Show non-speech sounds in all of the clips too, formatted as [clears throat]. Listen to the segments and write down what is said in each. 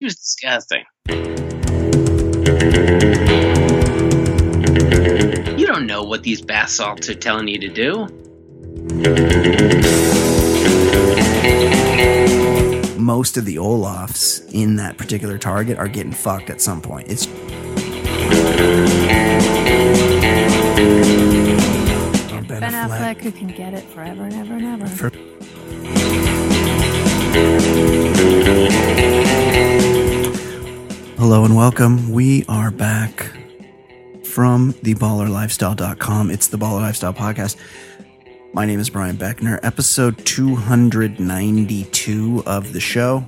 He was disgusting. You don't know what these bath salts are telling you to do. Most of the Olafs in that particular target are getting fucked at some point. It's Or Ben, Ben Affleck, who can get it forever and ever and ever. For- Hello and welcome. We are back from theballerlifestyle.com. It's the Baller Lifestyle Podcast. My name is Brian Beckner, episode 292 of the show.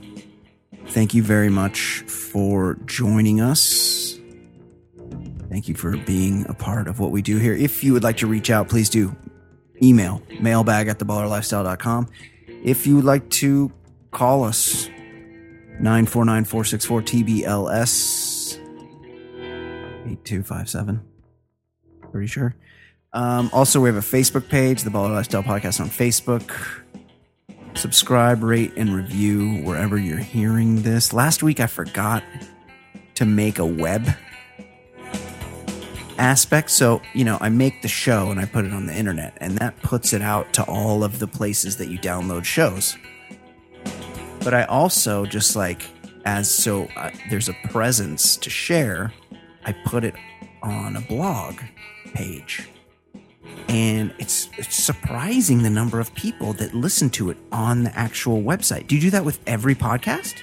Thank you very much for joining us. Thank you for being a part of what we do here. If you would like to reach out, please do email mailbag at theballerlifestyle.com. If you would like to call us, 949 464 TBLS 8257. Pretty sure. Um, also, we have a Facebook page, the Baller Lifestyle Podcast on Facebook. Subscribe, rate, and review wherever you're hearing this. Last week, I forgot to make a web aspect. So, you know, I make the show and I put it on the internet, and that puts it out to all of the places that you download shows. But I also just like, as so uh, there's a presence to share, I put it on a blog page. And it's, it's surprising the number of people that listen to it on the actual website. Do you do that with every podcast?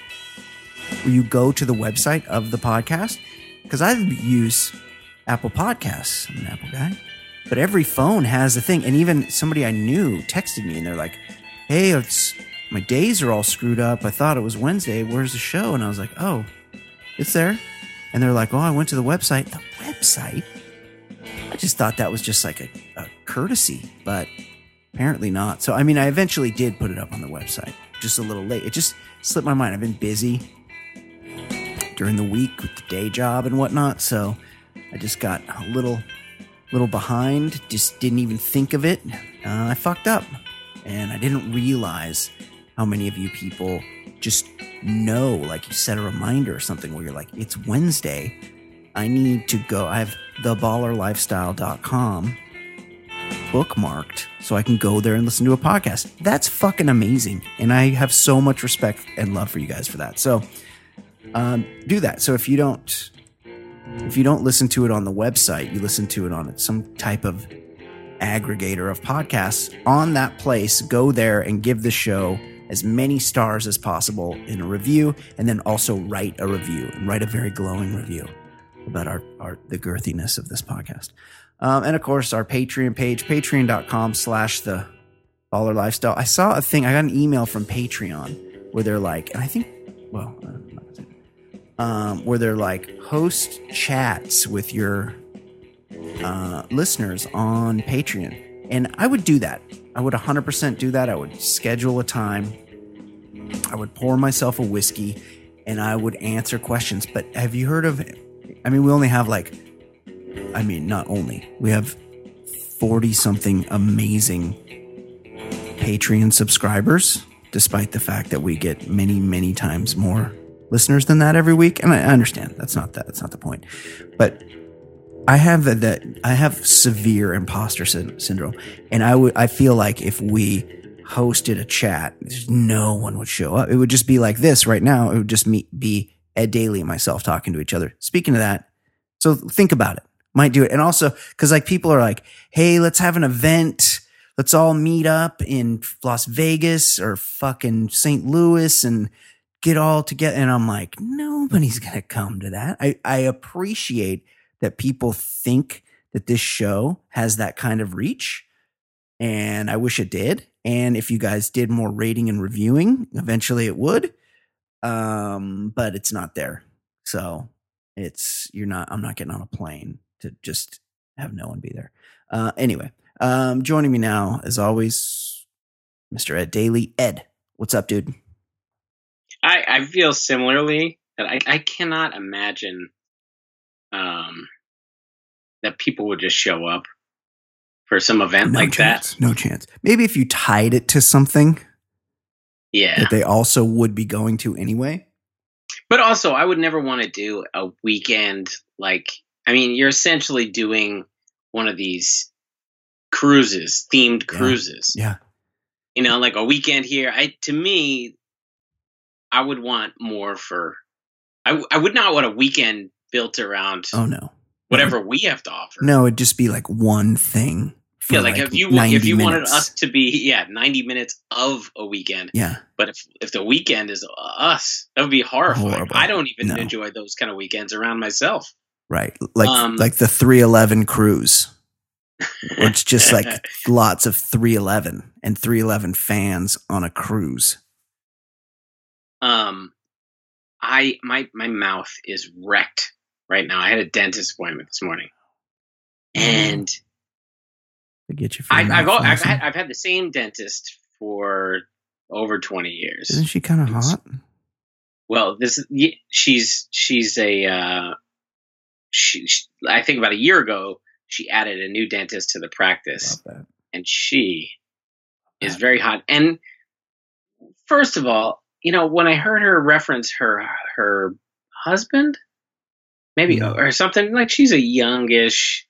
Where you go to the website of the podcast? Because I use Apple Podcasts. I'm an Apple guy. But every phone has a thing. And even somebody I knew texted me and they're like, hey, it's, my days are all screwed up. I thought it was Wednesday. Where's the show? And I was like, oh, it's there. And they're like, oh, I went to the website. The website? I just thought that was just like a, a courtesy, but apparently not. So, I mean, I eventually did put it up on the website, just a little late. It just slipped my mind. I've been busy during the week with the day job and whatnot. So I just got a little, little behind. Just didn't even think of it. Uh, I fucked up, and I didn't realize how many of you people just know, like you set a reminder or something where you're like, it's Wednesday. I need to go. I have theballerlifestyle.com bookmarked so I can go there and listen to a podcast. That's fucking amazing. And I have so much respect and love for you guys for that. So um, do that. So if you don't if you don't listen to it on the website, you listen to it on some type of aggregator of podcasts on that place. Go there and give the show as many stars as possible in a review, and then also write a review and write a very glowing review about our, our the girthiness of this podcast. Um, and of course, our Patreon page, patreon.com slash the baller lifestyle. I saw a thing, I got an email from Patreon where they're like, and I think, well, um, where they're like host chats with your uh, listeners on Patreon. And I would do that. I would 100% do that. I would schedule a time. I would pour myself a whiskey and I would answer questions. But have you heard of I mean, we only have like, I mean, not only, we have 40 something amazing Patreon subscribers, despite the fact that we get many, many times more listeners than that every week. And I understand that's not that, that's not the point. But I have that, I have severe imposter syn- syndrome. And I would, I feel like if we hosted a chat, no one would show up. It would just be like this right now. It would just me, be Ed Daly and myself talking to each other. Speaking of that, so think about it. Might do it. And also, cause like people are like, Hey, let's have an event. Let's all meet up in Las Vegas or fucking St. Louis and get all together. And I'm like, nobody's to come to that. I, I appreciate that people think that this show has that kind of reach. And I wish it did. And if you guys did more rating and reviewing, eventually it would um but it's not there so it's you're not i'm not getting on a plane to just have no one be there uh anyway um joining me now as always mr ed daly ed what's up dude I, I feel similarly that I, I cannot imagine um, that people would just show up for some event no like chance that. no chance maybe if you tied it to something Yeah. that they also would be going to anyway But also, I would never want to do a weekend like. I mean, you're essentially doing one of these cruises, themed cruises. Yeah. You know, like a weekend here. I to me, I would want more for. I I would not want a weekend built around Oh no. whatever we have to offer. No, it'd just be like one thing. Yeah, like, if you if you wanted us to be yeah ninety minutes of a weekend, Yeah. but if if the weekend is us, that would be horrifying. Horrible. I don't even No. enjoy those kind of weekends around myself. Right. Like Um, like the 311 cruise. It's just [laughs] like lots of 311 and 311 fans on a cruise. um, I my my mouth is wrecked right now. I had a dentist appointment this morning, and I get you I, I've, mouth I've had, I've had the same dentist for over twenty years. Isn't she kind of hot? Well, this she's she's a uh, she, she I think about a year ago she added a new dentist to the practice, and she is very hot. And first of all, you know when I heard her reference her her husband, maybe Yeah. or something like she's a youngish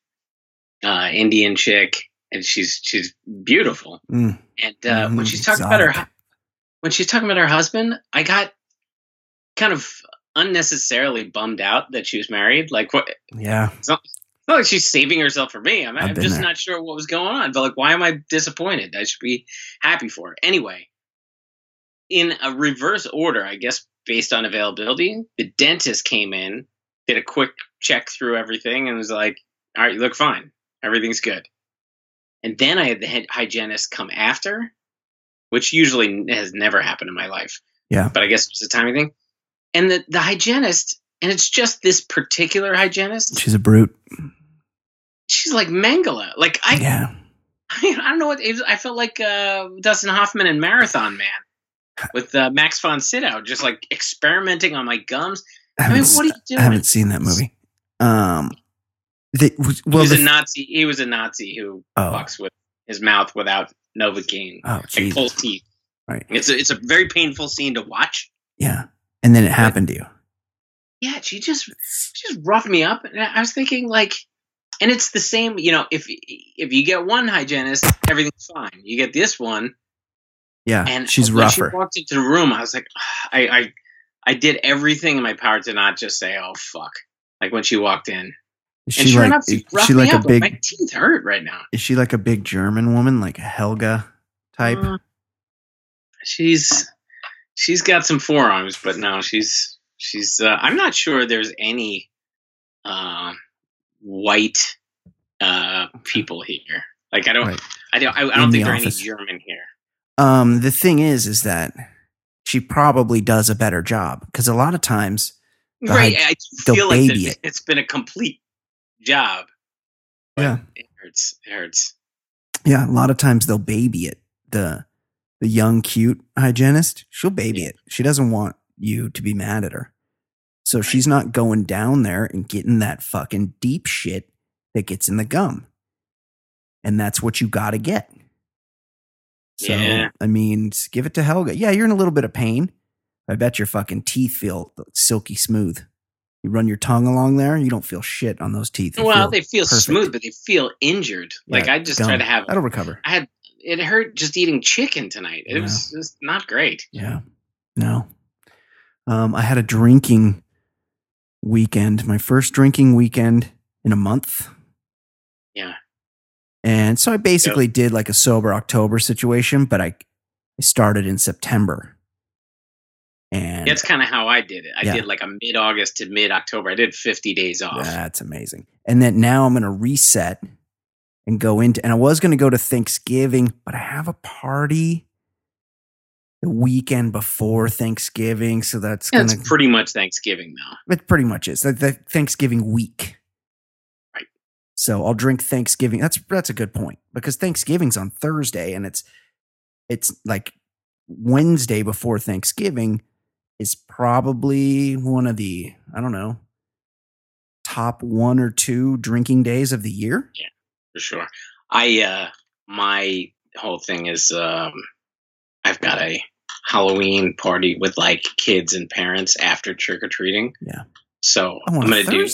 uh, Indian chick, and she's she's beautiful. Mm, And uh, when mhm, she's talking about her when she's talking about her husband, I got kind of unnecessarily bummed out that she was married. Like, what? Yeah. It's not, it's not like she's saving herself for me. I'm, I'm just there. not sure what was going on. But like, why am I disappointed? I should be happy for her. Anyway, in a reverse order, I guess based on availability, the dentist came in, did a quick check through everything, and was like, "All right, you look fine. Everything's good." And then I had the hygienist come after, which usually has never happened in my life. Yeah. But I guess it's a timing thing. And the, the hygienist, and it's just this particular hygienist, She's a brute. she's like Mengele. Like I, yeah. I, [laughs] I don't know what it was, I felt like uh, Dustin Hoffman in Marathon Man with uh, Max von Sydow, just like experimenting on my gums. I I mean, haven't, what are you doing? I haven't seen that movie. Um, the, He was the, a Nazi. He was a Nazi who oh, fucks with his mouth without Novocaine, oh, like pulls teeth. Right. It's a, it's a very painful scene to watch. Yeah. And then it happened to you. Yeah, she just she just roughed me up, and I was thinking like, and it's the same. You know, if if you get one hygienist, everything's fine. You get this one, Yeah. and she's when rougher. She walked into the room. I was like, I, I, I did everything in my power to not just say, "Oh fuck!" Like when she walked in, Is and she sure like, enough, she she me like a up. My big, teeth hurt right now. is she like a big German woman, like a Helga type? Uh, she's she's got some forearms, but no, she's she's. Uh, I'm not sure there's any uh, white uh, people here. Like I don't, Right. I don't, I, I don't the think there are any. German here. Um, the thing is, is that she probably does a better job because a lot of times, The right? hy- I feel like baby it. it's been a complete job. Yeah. it hurts. It hurts. yeah, a lot of times they'll baby it. The the young, cute hygienist, she'll baby Yeah. it. She doesn't want you to be mad at her, so she's not going down there and getting that fucking deep shit that gets in the gum, and that's what you got to get. So Yeah. I mean, give it to Helga. Yeah, you're in a little bit of pain. I bet your fucking teeth feel silky smooth. You run your tongue along there, you don't feel shit on those teeth. They well, feel they feel perfect. smooth, but they feel injured. Like I just gum. try to have. That'll recover. I had it hurt just eating chicken tonight. It Yeah. was just not great. Yeah. No. Um, I had a drinking weekend, my first drinking weekend in a month. Yeah. And so I basically did like a sober October situation, but I, I started in September. And That's kind of how I did it. I Yeah. did like a mid August to mid October. I did 50 days off. that's amazing. And then now I'm going to reset and go into, and I was going to go to Thanksgiving, but I have a party the weekend before Thanksgiving. So that's gonna, pretty much Thanksgiving now. It pretty much is. The, the Thanksgiving week. So I'll drink Thanksgiving. That's that's a good point because Thanksgiving's on Thursday and it's it's like Wednesday before Thanksgiving is probably one of the I don't know top one or two drinking days of the year. Yeah, for sure. I uh my whole thing is um I've got a Halloween party with like kids and parents after trick or treating. Yeah. So Oh, I'm gonna a do.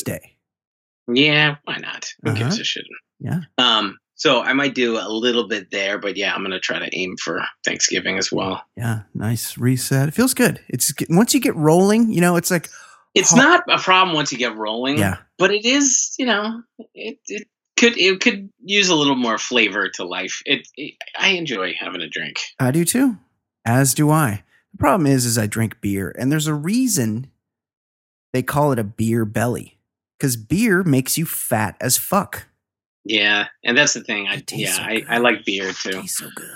Yeah, why not? Who gives Uh-huh. a shit? Yeah. Um. So I might do a little bit there, but yeah, I'm gonna try to aim for Thanksgiving as well. Yeah. Nice reset. It feels good. It's once you get rolling, you know, it's like, It's not a problem once you get rolling. yeah. but it is you know it, it could it could use a little more flavor to life it, it i enjoy having a drink I do too. As do I. The problem is, is I drink beer, and there's a reason they call it a beer belly, because beer makes you fat as fuck. yeah and that's the thing i It yeah so I. I like beer It too tastes so good.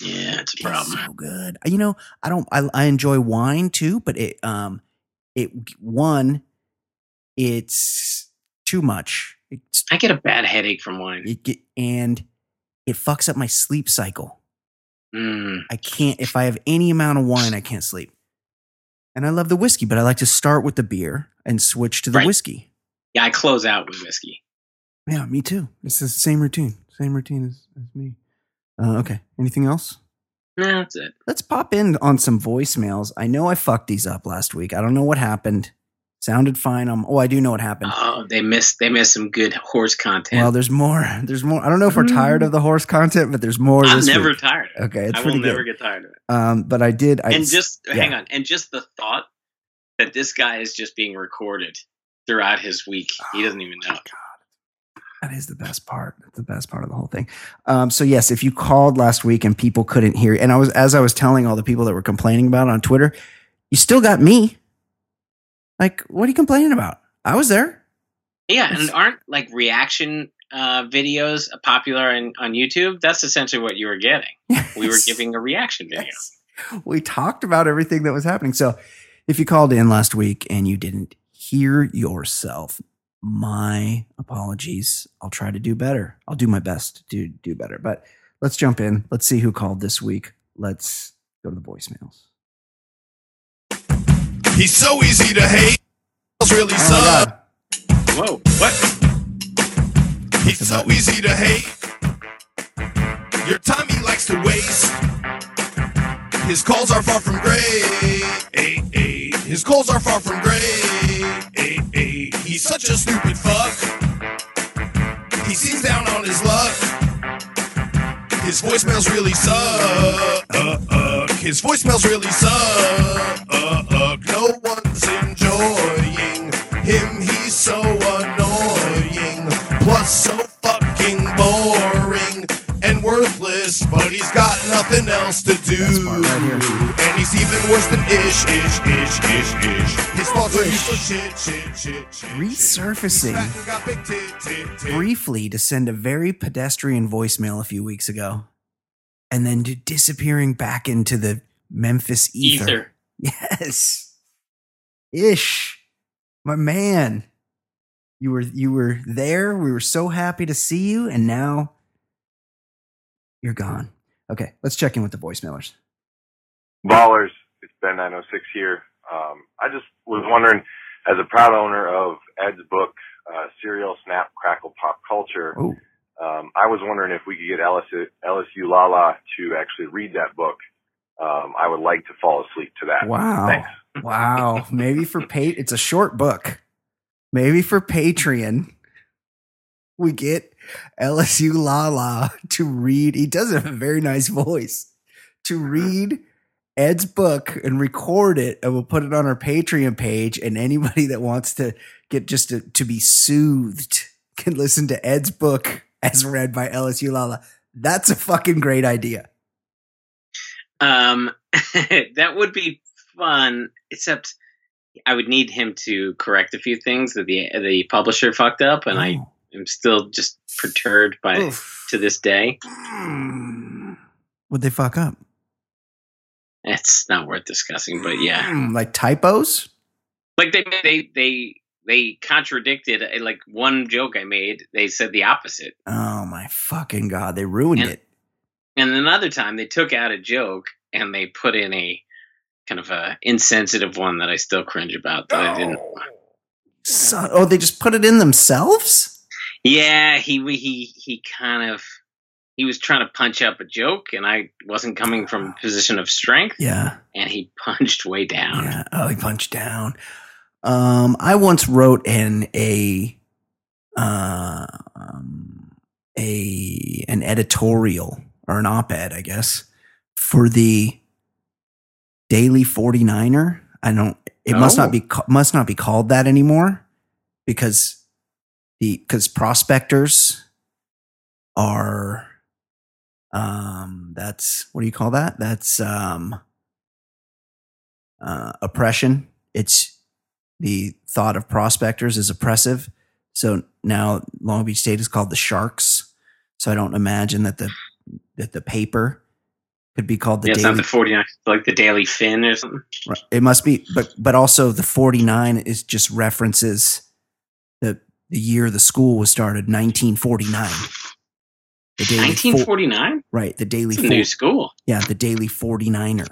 yeah it's a problem so good. You know, I don't. I, I enjoy wine too, but it um, it one, it's too much. It's i get a bad headache from wine it get, and it fucks up my sleep cycle. mm, I can't if I have any amount of wine, I can't sleep. And I love the whiskey, but I like to start with the beer and switch to the Right. whiskey. Yeah i close out with whiskey Yeah, me too. It's the same routine. Same routine as, as me. Uh, okay. Anything else? no that's it Let's pop in on some voicemails. I know I fucked these up last week. I don't know what happened. Sounded fine. Um, oh, I do know what happened. oh they missed they missed some good horse content well, there's more. [laughs] There's more. I don't know if we're tired of the horse content, but there's more. i'm never week. tired of it. Okay, it's i will never good. get tired of it Um, but I did. I and just yeah. hang on and just the thought that this guy is just being recorded throughout his week he doesn't even know That is the best part. That's the best part of the whole thing. Um, so yes, if you called last week and people couldn't hear, and I was as I was telling all the people that were complaining about on Twitter, you still got me. Like, what are you complaining about? I was there. Yeah, and aren't like reaction uh, videos popular on, on YouTube? That's essentially what you were getting. [laughs] We were giving a reaction video. Yes. We talked about everything that was happening. So if you called in last week and you didn't hear yourself, my apologies. I'll try to do better. I'll do my best to do better. But let's jump in. Let's see who called this week. Let's go to the voicemails. He's so easy to hate. Really Oh. Whoa, what? He's so easy to hate. Your time he likes to waste. His calls are far from great. His calls are far from great. He's such a stupid fuck. He seems down on his luck. His voicemails really suck. Uh, uh, his voicemails really suck. Uh, no one's enjoying him. He's so annoying. Plus, so fucking boring and worthless. But he's got nothing else to do. Best part right here. And he's even worse than ish, ish, ish, ish, ish. His thoughts are useless shit, shit, shit, shit. Resurfacing briefly to send a very pedestrian voicemail a few weeks ago and then disappearing back into the Memphis ether. Ether. [laughs] Yes. Ish. My man. You were you were there. We were so happy to see you and now you're gone. Okay, let's check in with the voicemailers. Ballers, it's Ben 906 here. Um, I just was wondering, as a proud owner of Ed's book, uh, Serial Snap Crackle Pop Culture, um, I was wondering if we could get LSU, LSU Lala to actually read that book. Um, I would like to fall asleep to that. wow. Thanks. Wow. Maybe for pay it's a short book. Maybe for Patreon. We get LSU Lala to read. He does have a very nice voice. To read Ed's book and record it, and we'll put it on our Patreon page. And anybody that wants to get just to, to be soothed can listen to Ed's book as read by LSU Lala. That's a fucking great idea. Um, [laughs] that would be fun, except I would need him to correct a few things that the the publisher fucked up, and I Oh. am still just perturbed by Oof. to this day. Mm. Would they fuck up? It's not worth discussing, but yeah, Mm, like typos. like they they they they contradicted uh, like one joke I made. They said the opposite, Oh my fucking god! They ruined Yeah. it. and another time they took out a joke and they put in a kind of a insensitive one that I still cringe about that I didn't. So, oh, they just put it in themselves. Yeah, he he he kind of he was trying to punch up a joke, and I wasn't coming from a position of strength, Yeah. and he punched way down. Yeah. Oh, he punched down. Um, I once wrote in a uh, um, a an editorial or an op-ed, I guess, for the Daily 49er. I don't it must Oh. not be must not be called that anymore because the cuz prospectors are um that's what do you call that? That's um uh, oppression. It's the thought of prospectors is oppressive. So now Long Beach State is called the Sharks. So I don't imagine that the that the paper could be called the yeah, it's Daily. not the 49, like the Daily Fin or something. Right. It must be, but but also the forty nine is just references the the year the school was started, nineteen forty nine. The Daily Fo- 1949? right? The Daily, Fo- new school. yeah, the Daily 49er.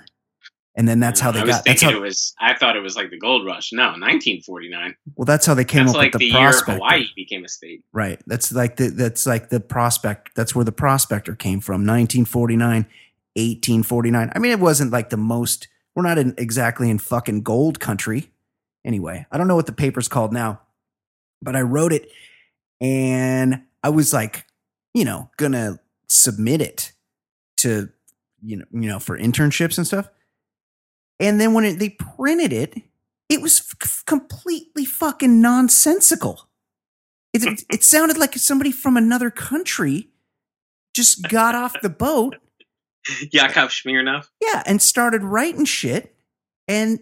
and then that's uh, how they I got. That's how it was. I thought it was like the gold rush. No, 1949. well, that's how they came That's up like with the, the, year. Hawaii became a state. Right. That's like the that's like the prospect. That's where the prospector came from. 1949, 1849. I mean, it wasn't like the most. We're not in exactly in fucking gold country. Anyway, I don't know what the paper's called now, but I wrote it, and I was like, you know, gonna submit it to you know you know for internships and stuff. And then when it, they printed it, it was f- completely fucking nonsensical. It, it, sounded like somebody from another country just got off the boat, [laughs] Yakov Smirnoff. yeah, and started writing shit. And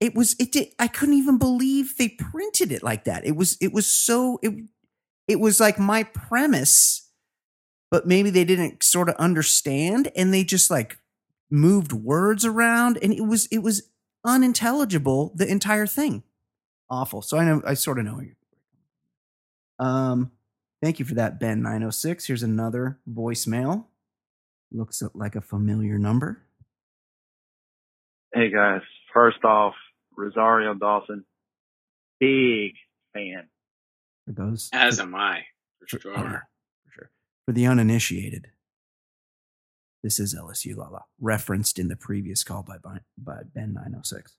it was it did I couldn't even believe they printed it like that. It was it was so it it was like my premise, but maybe they didn't sort of understand and they just like moved words around and it was it was unintelligible the entire thing. Awful. So I know I sort of know. you're- Um, thank you for that, Ben nine oh six. Here's another voicemail. Looks like a familiar number. Hey guys, first off, Rosario Dawson, big fan. For those As am I, for for, sure. Yeah, for the uninitiated, this is LSU Lala, referenced in the previous call by by, by Ben nine oh six.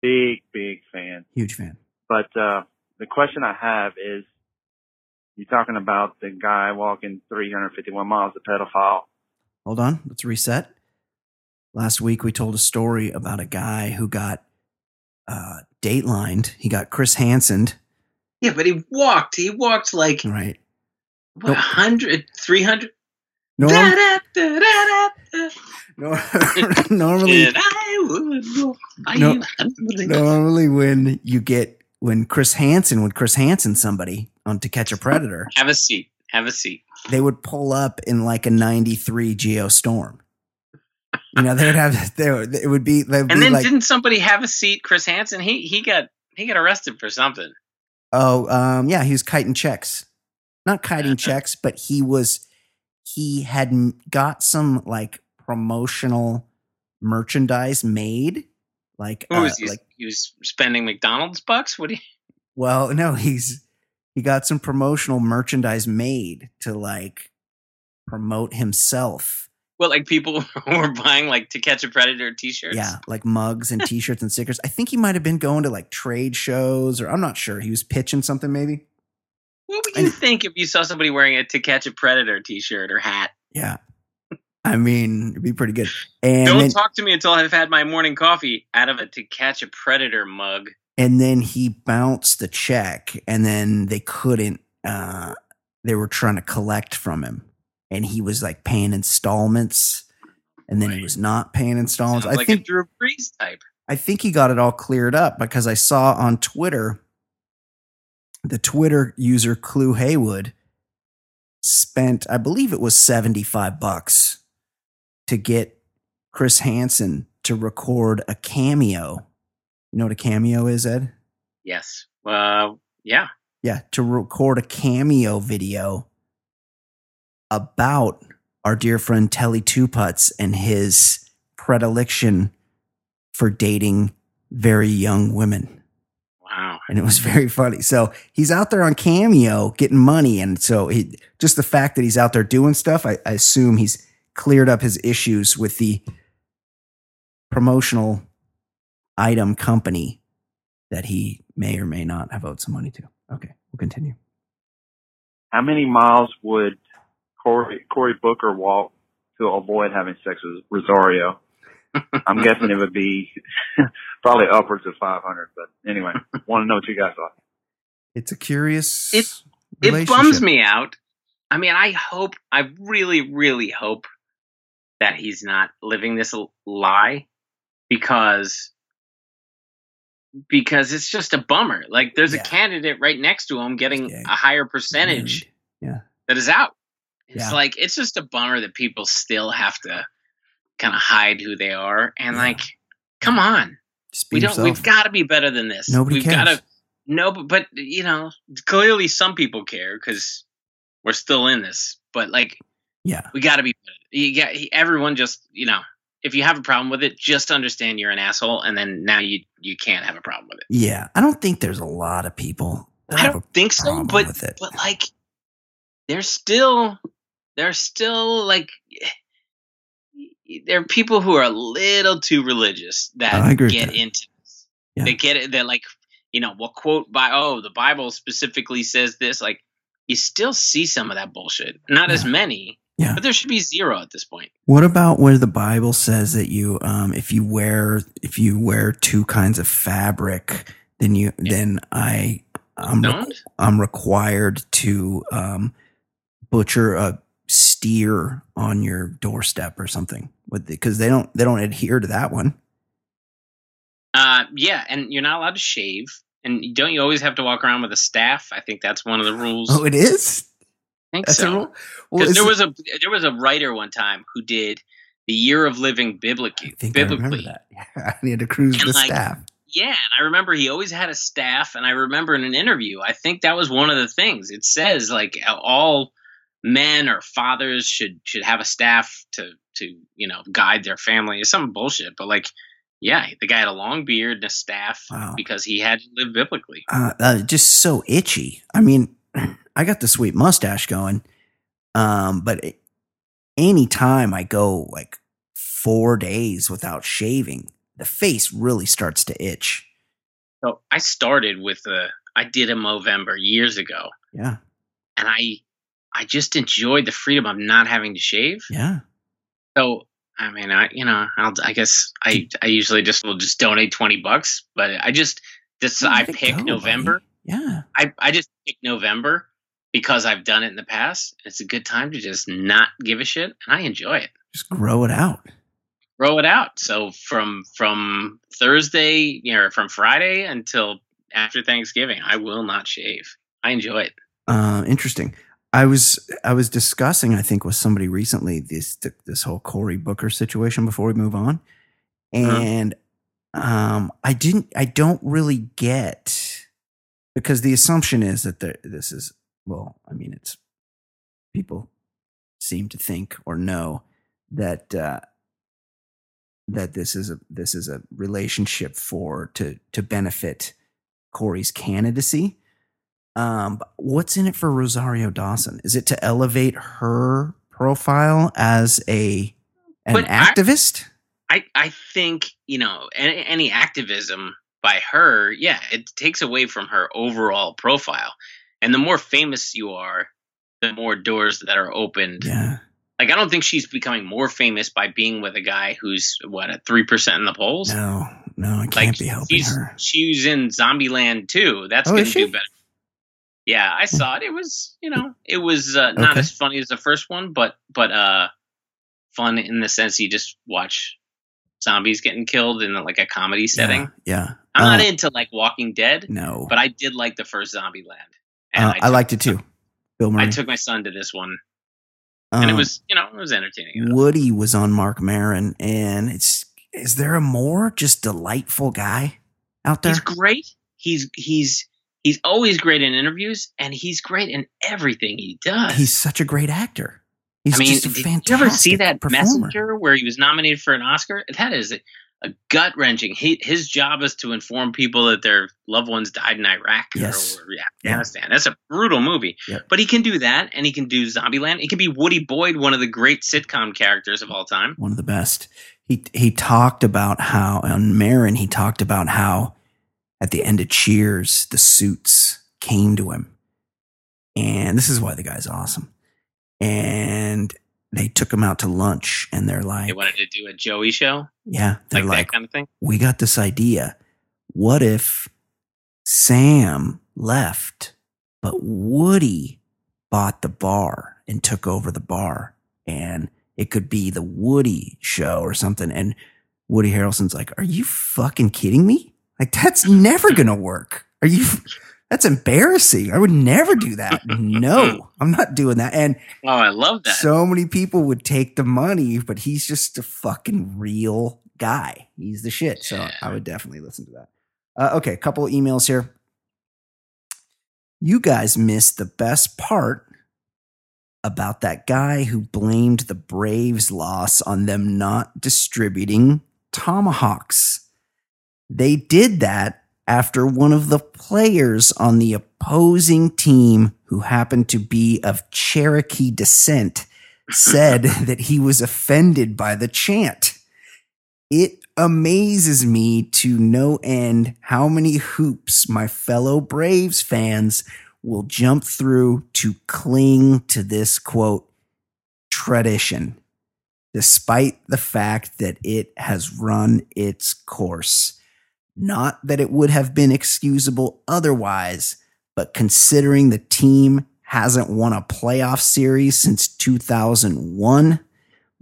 Big, big fan. Huge fan. But uh the question I have is you're talking about the guy walking 351 miles, the pedophile. Hold on, let's reset. Last week we told a story about a guy who got uh, datelined. He got Chris Hansen, Yeah, but he walked. He walked like right? What, 100, 300. Norm, Da-da-da-da-da. [laughs] nor- normally, And I would No. normally when you get when Chris Hansen would Chris Hansen somebody on To Catch a Predator, Have a seat. Have a seat. they would pull up in like a '93 Geo Storm. You know, they'd have [laughs] they would, it would be And be then like, didn't somebody have a seat? Chris Hansen. He he got he got arrested for something. oh um yeah, he was kiting checks, not kiting [laughs] checks, but he was he had got some like promotional merchandise made, like Who uh, was he? like he was spending McDonald's bucks. What do you? [laughs] Well, no, he's he got some promotional merchandise made to like promote himself. Well, like people [laughs] were buying like to catch a predator T-shirts. Yeah, like mugs and t-shirts and stickers. I think he might have been going to like trade shows or I'm not sure. He was pitching something maybe. What would you And- think if you saw somebody wearing a to catch a predator T-shirt or hat? Yeah. I mean, it'd be pretty good. And Don't then, talk to me until I've had my morning coffee out of a to catch a predator mug. and then he bounced the check and then they couldn't uh they were trying to collect from him and he was like paying installments and then he was not paying installments. Sounds I like think a Drew Brees type. I think he got it all cleared up because I saw on Twitter the Twitter user Clue Haywood spent, I believe it was 75 bucks to get Chris Hansen to record a cameo. You know what a cameo is, Ed? Yes. Uh, yeah. Yeah, to record a cameo video about our dear friend Telly Two Putts and his predilection for dating very young women. And it was [laughs] very funny. So he's out there on Cameo getting money, and so he just the fact that he's out there doing stuff, I, I assume he's cleared up his issues with the promotional item company that he may or may not have owed some money to. Okay, we'll continue. How many miles would Cory, Cory Booker walk to avoid having sex with Rosario? I'm guessing it would be [laughs] probably upwards of 500. But anyway, want to know what you guys thought. It's a curious. It- It bums me out. I mean, I hope, I really, really hope that he's not living this lie because because it's just a bummer. Like there's Yeah. a candidate right next to him getting Yeah. a higher percentage Yeah. that is out. It's Yeah. like it's just a bummer that people still have to kind of hide who they are and Yeah. like come on. We don't yourself. we've got to be better than this. Nobody we've cares. gotta no but, but you know, clearly some people care cuz we're still in this. But like yeah. we got to be you got everyone just, you know, if you have a problem with it, just understand you're an asshole and then now you you can't have a problem with it. Yeah. I don't think there's a lot of people that I don't think so, but but like there's still there's still like there are people who are a little too religious that I agree get that. into this. Yeah. They get it. They're like, you know, will quote by oh the Bible specifically says this. Like you still see some of that bullshit. Not as many, Yeah. but there should be zero at this point. What about where the Bible says that you, um, if you wear, if you wear two kinds of fabric, then you, then I, I'm, re- I'm required to, um, butcher a steer on your doorstep or something with because they don't, they don't adhere to that one. uh, yeah, and you're not allowed to shave. And don't you always have to walk around with a staff? I think that's one of the rules. Oh, it is. I think That's so. Well, there was a there was a writer one time who did the year of living I biblically. think I remember that. [laughs] Yeah, I had to cruise And, the like, staff. Yeah, and I remember he always had a staff, and I remember in an interview, I think that was one of the things. It says like all men or fathers should should have a staff to to you know guide their family. is some bullshit, but like, yeah, the guy had a long beard and a staff Wow. because he had to live biblically. uh, uh, just so itchy. I mean, [clears throat] I got the sweet mustache going, um, but it, anytime I go like four days without shaving, the face really starts to itch. So I started with a I did a Movember years ago, Yeah, and I I just enjoyed the freedom of not having to shave. yeah. So I mean, I you know, I'll, I guess I I usually just will just donate twenty bucks, but I just this I pick go, November. buddy. Yeah, I I just pick November because I've done it in the past. It's a good time to just not give a shit, and I enjoy it. just grow it out. Roll it out. So from from Thursday, you know, from Friday until after Thanksgiving, I will not shave. I enjoy it. Uh, interesting. I was I was discussing I think with somebody recently this this whole Cory Booker situation before we move on, Uh-huh. and um, I didn't I don't really get because the assumption is that there, this is well I mean it's people seem to think or know that uh, that this is a this is a relationship for to to benefit Cory's candidacy. Um, what's in it for Rosario Dawson? Is it to elevate her profile as a an But activist? I I think you know any, any activism by her, yeah, it takes away from her overall profile. And the more famous you are, the more doors that are opened. yeah, Like I don't think she's becoming more famous by being with a guy who's what at three percent in the polls. no, no, I can't like be helping she's, her. She's in Zombieland too. That's Oh, gonna do better. Yeah, I saw it. It was, you know, it was uh, not Okay. as funny as the first one, but but uh, fun in the sense you just watch zombies getting killed in like a comedy setting. Yeah, yeah. I'm not Uh, into like Walking Dead, No, but I did like the first Zombieland, uh, I, took- liked it too. Bill Murray. I took my son to this one, and it Um, was, you know, it was entertaining. Woody was on Marc Maron, and it's is there a more just delightful guy out there? He's great. He's he's he's always great in interviews, and he's great in everything he does. He's such a great actor. He's I mean, just a did you ever see that performer. Messenger where he was nominated for an Oscar? That is a gut wrenching. His job is to inform people that their loved ones died in Iraq Yes. or Afghanistan. That's a brutal movie. Yep. But he can do that, and he can do Zombieland. He can be Woody Boyd, one of the great sitcom characters of all time. one of the best. He he talked about how on Maron he talked about how at the end of Cheers the suits came to him, and this is why the guy's awesome. And they took him out to lunch, and they're like, They wanted to do a Joey show, "Yeah, they're like, like, that kind of thing. we got this idea. What if Sam left, but Woody bought the bar and took over the bar? And it could be the Woody show or something. And Woody Harrelson's like, Are you fucking kidding me? Like, that's never going to work. Are you? That's embarrassing. I would never do that. No, [laughs] I'm not doing that. And Oh, I love that. so many people would take the money, but he's just a fucking real guy. He's the shit. So Yeah. I would definitely listen to that. Uh, okay, a couple of emails here. You guys missed the best part about that guy who blamed the Braves' loss on them not distributing tomahawks. They did that after one of the players on the opposing team, who happened to be of Cherokee descent, said [laughs] that he was offended by the chant. It amazes me to no end how many hoops my fellow Braves fans will jump through to cling to this quote tradition, despite the fact that it has run its course. Not that it would have been excusable otherwise, but considering the team hasn't won a playoff series since 2001,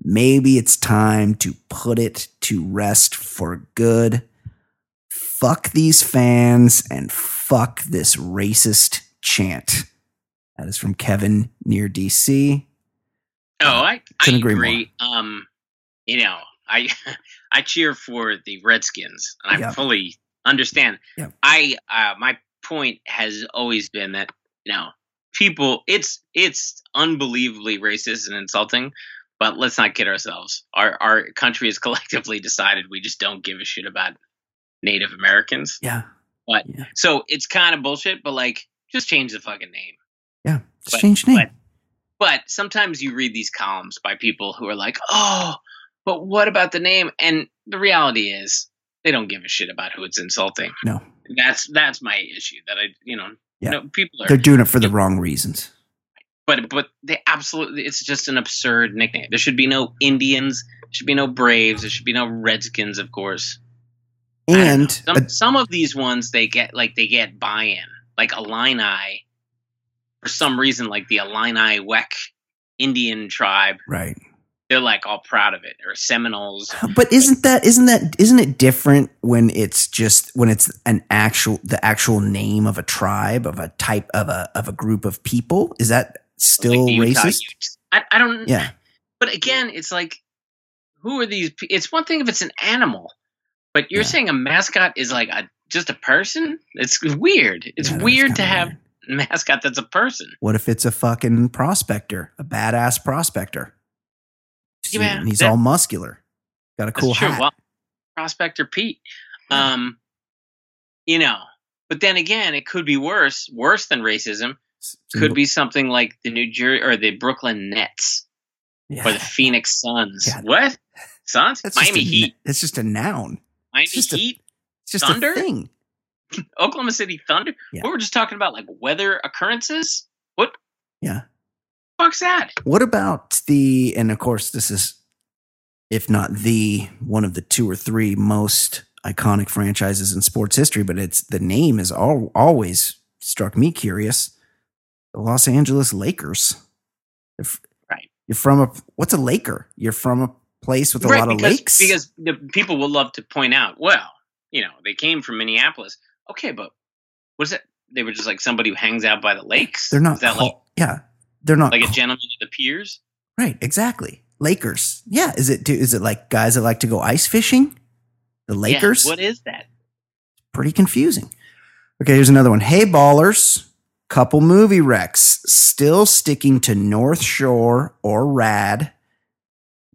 maybe it's time to put it to rest for good. Fuck these fans and fuck this racist chant. That is from Kevin near DC. Oh, I, I agree agree. Um, you know, I [laughs] I cheer for the Redskins, and I Yeah. fully understand. Yeah. I uh, my point has always been that you know people it's it's unbelievably racist and insulting, but let's not kid ourselves. Our our country has [laughs] collectively decided we just don't give a shit about Native Americans. Yeah. But so it's kind of bullshit, but like just change the fucking name. Yeah. Just But- change name. but- But sometimes you read these columns by people who are like, "Oh, but what about the name?" And the reality is, they don't give a shit about who it's insulting. no. That's that's my issue. That I, you know, Yeah. no, people are, They're doing it for the wrong reasons. but but they absolutely, it's just an absurd nickname. There should be no Indians. There should be no Braves. There should be no Redskins, of course. I don't know. And some, uh, some of these ones they get like they get buy-in, like Illini. For some reason, like the Illiniwek Indian tribe, right. They're like all proud of it. Or Seminoles. [laughs] But isn't that isn't that isn't it different when it's just when it's an actual the actual name of a tribe of a type of a of a group of people? Is that still like racist? I, I don't. Yeah. But again, it's like, who are these? It's one thing if it's an animal, but you're Yeah. saying a mascot is like a just a person. It's weird. It's Yeah, weird to have weird. a [laughs] mascot that's a person. What if it's a fucking prospector, a badass prospector? Yeah, he's that- all muscular, got a cool true. hat. Well, Prospector Pete. Um, you know, but then again, it could be worse. Worse than racism could be something like the New Jersey or the Brooklyn Nets yeah. or the Phoenix Suns. Yeah. What? Suns? That's just Miami a, Heat. It's just a noun. Miami just a- Heat. It's just Thunder? a thing. [laughs] Oklahoma City Thunder. Yeah. We were just talking about like weather occurrences. What Yeah. Fuck's that? What about the and of course this is if not the one of the two or three most iconic franchises in sports history, but it's the name has al- always struck me curious. The Los Angeles Lakers. If- Right. You're from a what's a Laker? You're from a place with a Right, lot of because, lakes. Because the people will love to point out, well, you know, they came from Minneapolis. Okay, but was it? They were just like somebody who hangs out by the lakes. they're not Is that like yeah. They're not like a gentleman of the peers. Right, exactly. Lakers. Yeah, is it is it like guys that like to go ice fishing? The Yeah, Lakers? what is that? pretty confusing. Okay, here's another one. Hey, ballers. Couple movie wrecks. Still sticking to North Shore or Rad.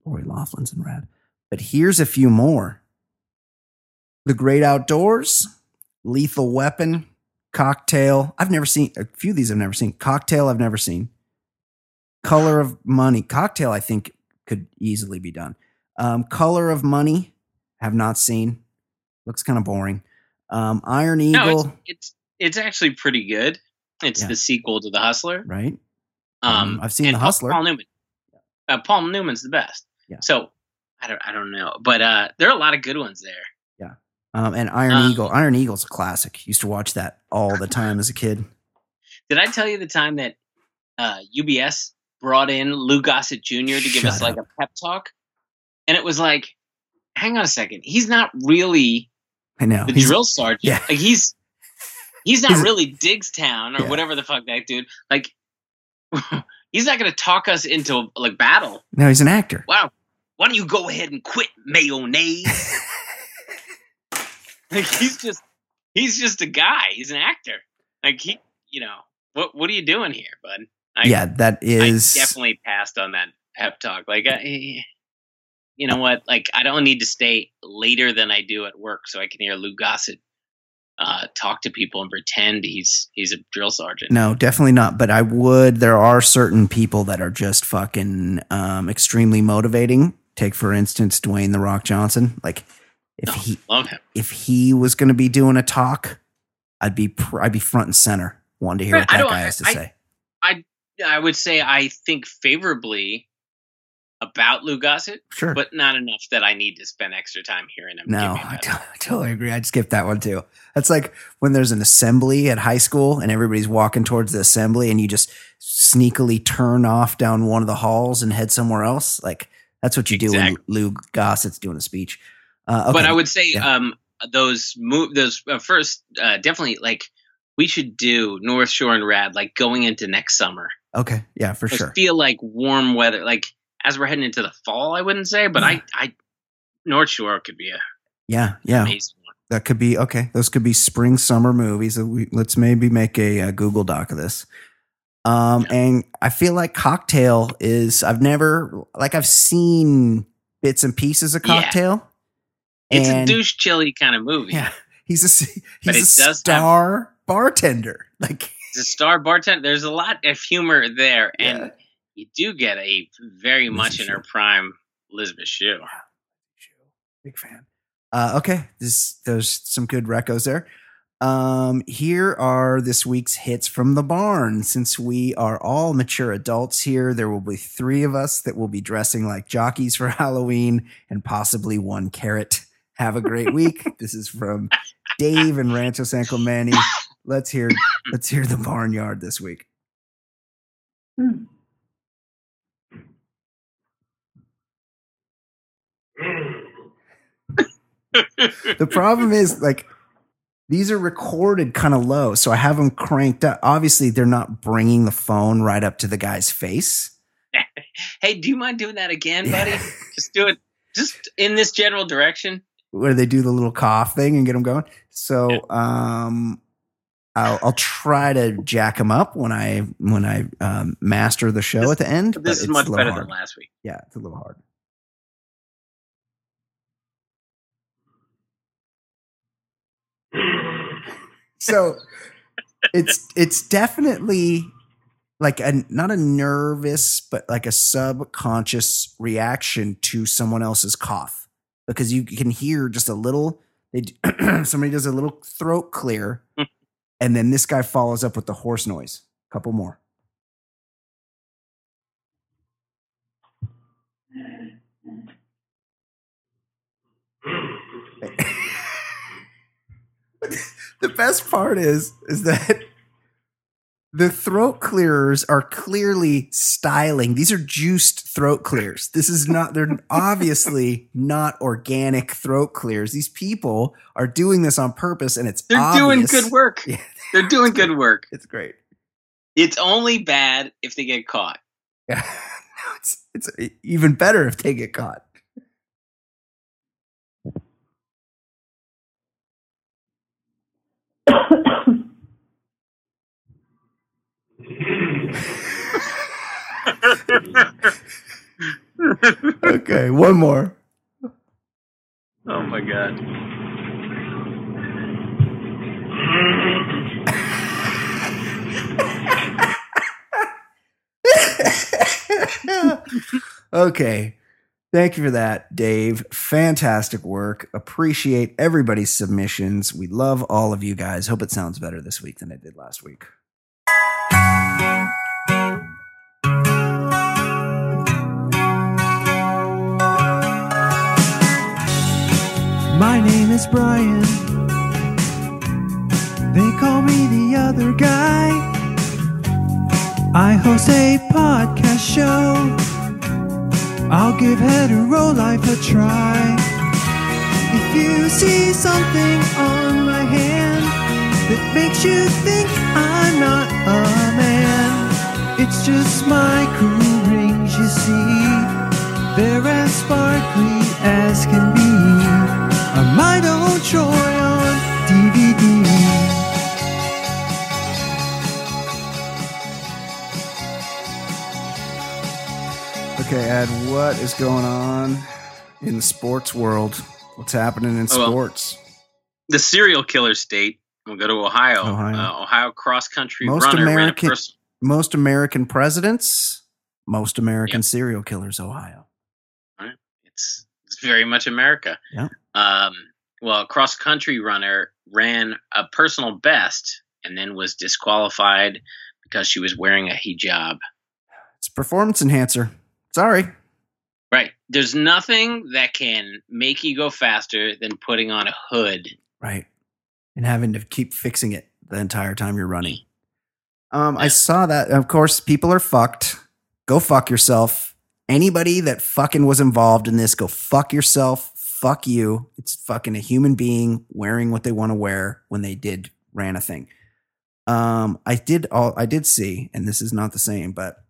Lori Loughlin's in Rad. But here's a few more. The Great Outdoors, Lethal Weapon, Cocktail. I've never seen a few of these. I've never seen Cocktail. I've never seen Color of Money. Cocktail. I think could easily be done. Um, Color of Money. Have not seen. Looks kind of boring. Um, Iron Eagle. No, it's, it's it's actually pretty good. It's Yeah. the sequel to The Hustler. right. Um, Um, I've seen The Hustler. Paul Newman. Uh, Paul Newman's the best. Yeah. So I don't I don't know, but uh, there are a lot of good ones there. Yeah. Um, and Iron Um, Eagle. Iron Eagle's a classic. Used to watch that all the time as a kid. [laughs] Did I tell you the time that uh, UBS brought in Lou Gossett Jr. to give us Shut like a pep talk? And it was like, hang on a second, he's not really I know. the He's- drill sergeant. yeah. Like he's he's not He's- really Diggstown or Yeah. whatever the fuck that dude. Like [laughs] he's not gonna talk us into like battle. no, he's an actor. Wow. Why don't you go ahead and quit mayonnaise? [laughs] like he's just he's just a guy. He's an actor. Like he you know, what what are you doing here, bud? I, yeah, that is I definitely passed on that pep talk. Like, I, you know what? Like, I don't need to stay later than I do at work so I can hear Lou Gossett uh, talk to people and pretend he's he's a drill sergeant. No, definitely not. But I would. There are certain people that are just fucking um, extremely motivating. Take for instance Dwayne the Rock Johnson. Like if Oh, he love him. if he was going to be doing a talk, I'd be pr- I'd be front and center. Wanted to hear Right, what that guy has to I- say. I would say I think favorably about Lou Gossett, Sure. but not enough that I need to spend extra time hearing him. no, I, to- I [laughs] totally agree. I'd skip that one too. That's like when there's an assembly at high school and everybody's walking towards the assembly and you just sneakily turn off down one of the halls and head somewhere else. Like that's what you do when Lou Gossett's doing a speech. Uh, okay. But I would say Yeah. um, those move those uh, first uh, definitely like we should do North Shore and Rad like going into next summer. Okay. Yeah, for I sure. feel like warm weather, like as we're heading into the fall. I wouldn't say, but I, I, North Shore could be a Yeah. Yeah. That could be okay. Those could be spring summer movies. We- Let's maybe make a, uh Google Doc of this. Um, and I feel like Cocktail is. I've never like I've seen bits and pieces of Yeah. Cocktail. It's a douche chilly kind of movie. Yeah, he's a he's a does have- star bartender. Like A star bartender. There's a lot of humor there, and Yeah. you do get a very Elizabeth much in her prime Elizabeth Shue. big fan. Uh, okay, this there's some good recos there. Um, here are this week's hits from the barn. Since we are all mature adults here, there will be three of us that will be dressing like jockeys for [laughs] Halloween, and possibly one carrot. Have a great week. [laughs] this is from Dave and Rancho San Clemente. Let's hear [coughs] let's hear the barnyard this week. The problem [coughs] is like these are recorded kind of low, so I have them cranked up. Obviously, they're not bringing the phone right up to the guy's face. [laughs] Hey, do you mind doing that again, Yeah. buddy? Just do it, just in this general direction. Where they do the little cough thing and get them going. So, um, I'll, I'll try to jack them up when I when I um, master the show This- at the end. but This is much better hard. than last week. Yeah, it's a little hard. so it's it's definitely like a not a nervous but like a subconscious reaction to someone else's cough because you can hear just a little they [clears throat] somebody does a little throat clear and then this guy follows up with the horse noise. Couple more. [laughs] [laughs] The best part is is that the throat clearers are clearly styling. These are juiced throat clears. This is not they're [laughs] obviously not organic throat clears. These people are doing this on purpose and it's They're doing good work. [laughs] Yeah. They're doing good work. It's great. It's only bad if they get caught. Yeah. [laughs] No, it's it's even better if they get caught. [coughs] Okay, one more. Oh my god. okay. Thank you for that, Dave. Fantastic work. Appreciate everybody's submissions. We love all of you guys. Hope it sounds better this week than it did last week. My name is Brian. They call me the other guy. I host a podcast show. I'll give hetero life a try. If you see something on that makes you think I'm not a man, it's just my cool rings, you see. They're as sparkly as can be. A might old Troy on DVD. Okay, Ed, what is going on in the sports world? What's happening in Oh, well. sports? The serial killer state. We'll go to Ohio. Ohio. Uh, Ohio cross country Most runner American- Most American presidents, most American Yep. serial killers, Ohio. it's, it's very much America. Yeah. Um, well, a cross country runner ran a personal best and then was disqualified because she was wearing a hijab. It's a performance enhancer. Sorry. Right. There's nothing that can make you go faster than putting on a hood. Right. And having to keep fixing it the entire time you're running. Um, I saw that. Of course, people are fucked. Go fuck yourself. Anybody that fucking was involved in this, go fuck yourself. Fuck you. It's fucking a human being wearing what they want to wear when they did ran a thing. Um, I did all I did see, and this is not the same, but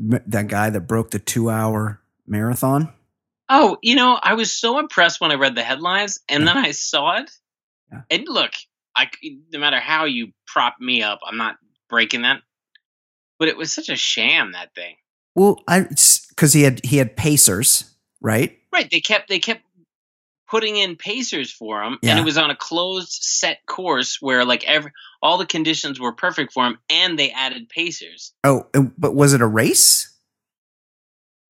that guy that broke the two hour marathon. Oh, you know, I was so impressed when I read the headlines and Yeah. then I saw it. Yeah. And look, I no matter how you prop me up, I'm not breaking that. But it was such a sham that thing. Well, I because he had he had pacers, right? Right, they kept they kept putting in pacers for him and it was on a closed set course where like every all the conditions were perfect for him and they added pacers. Oh, but was it a race?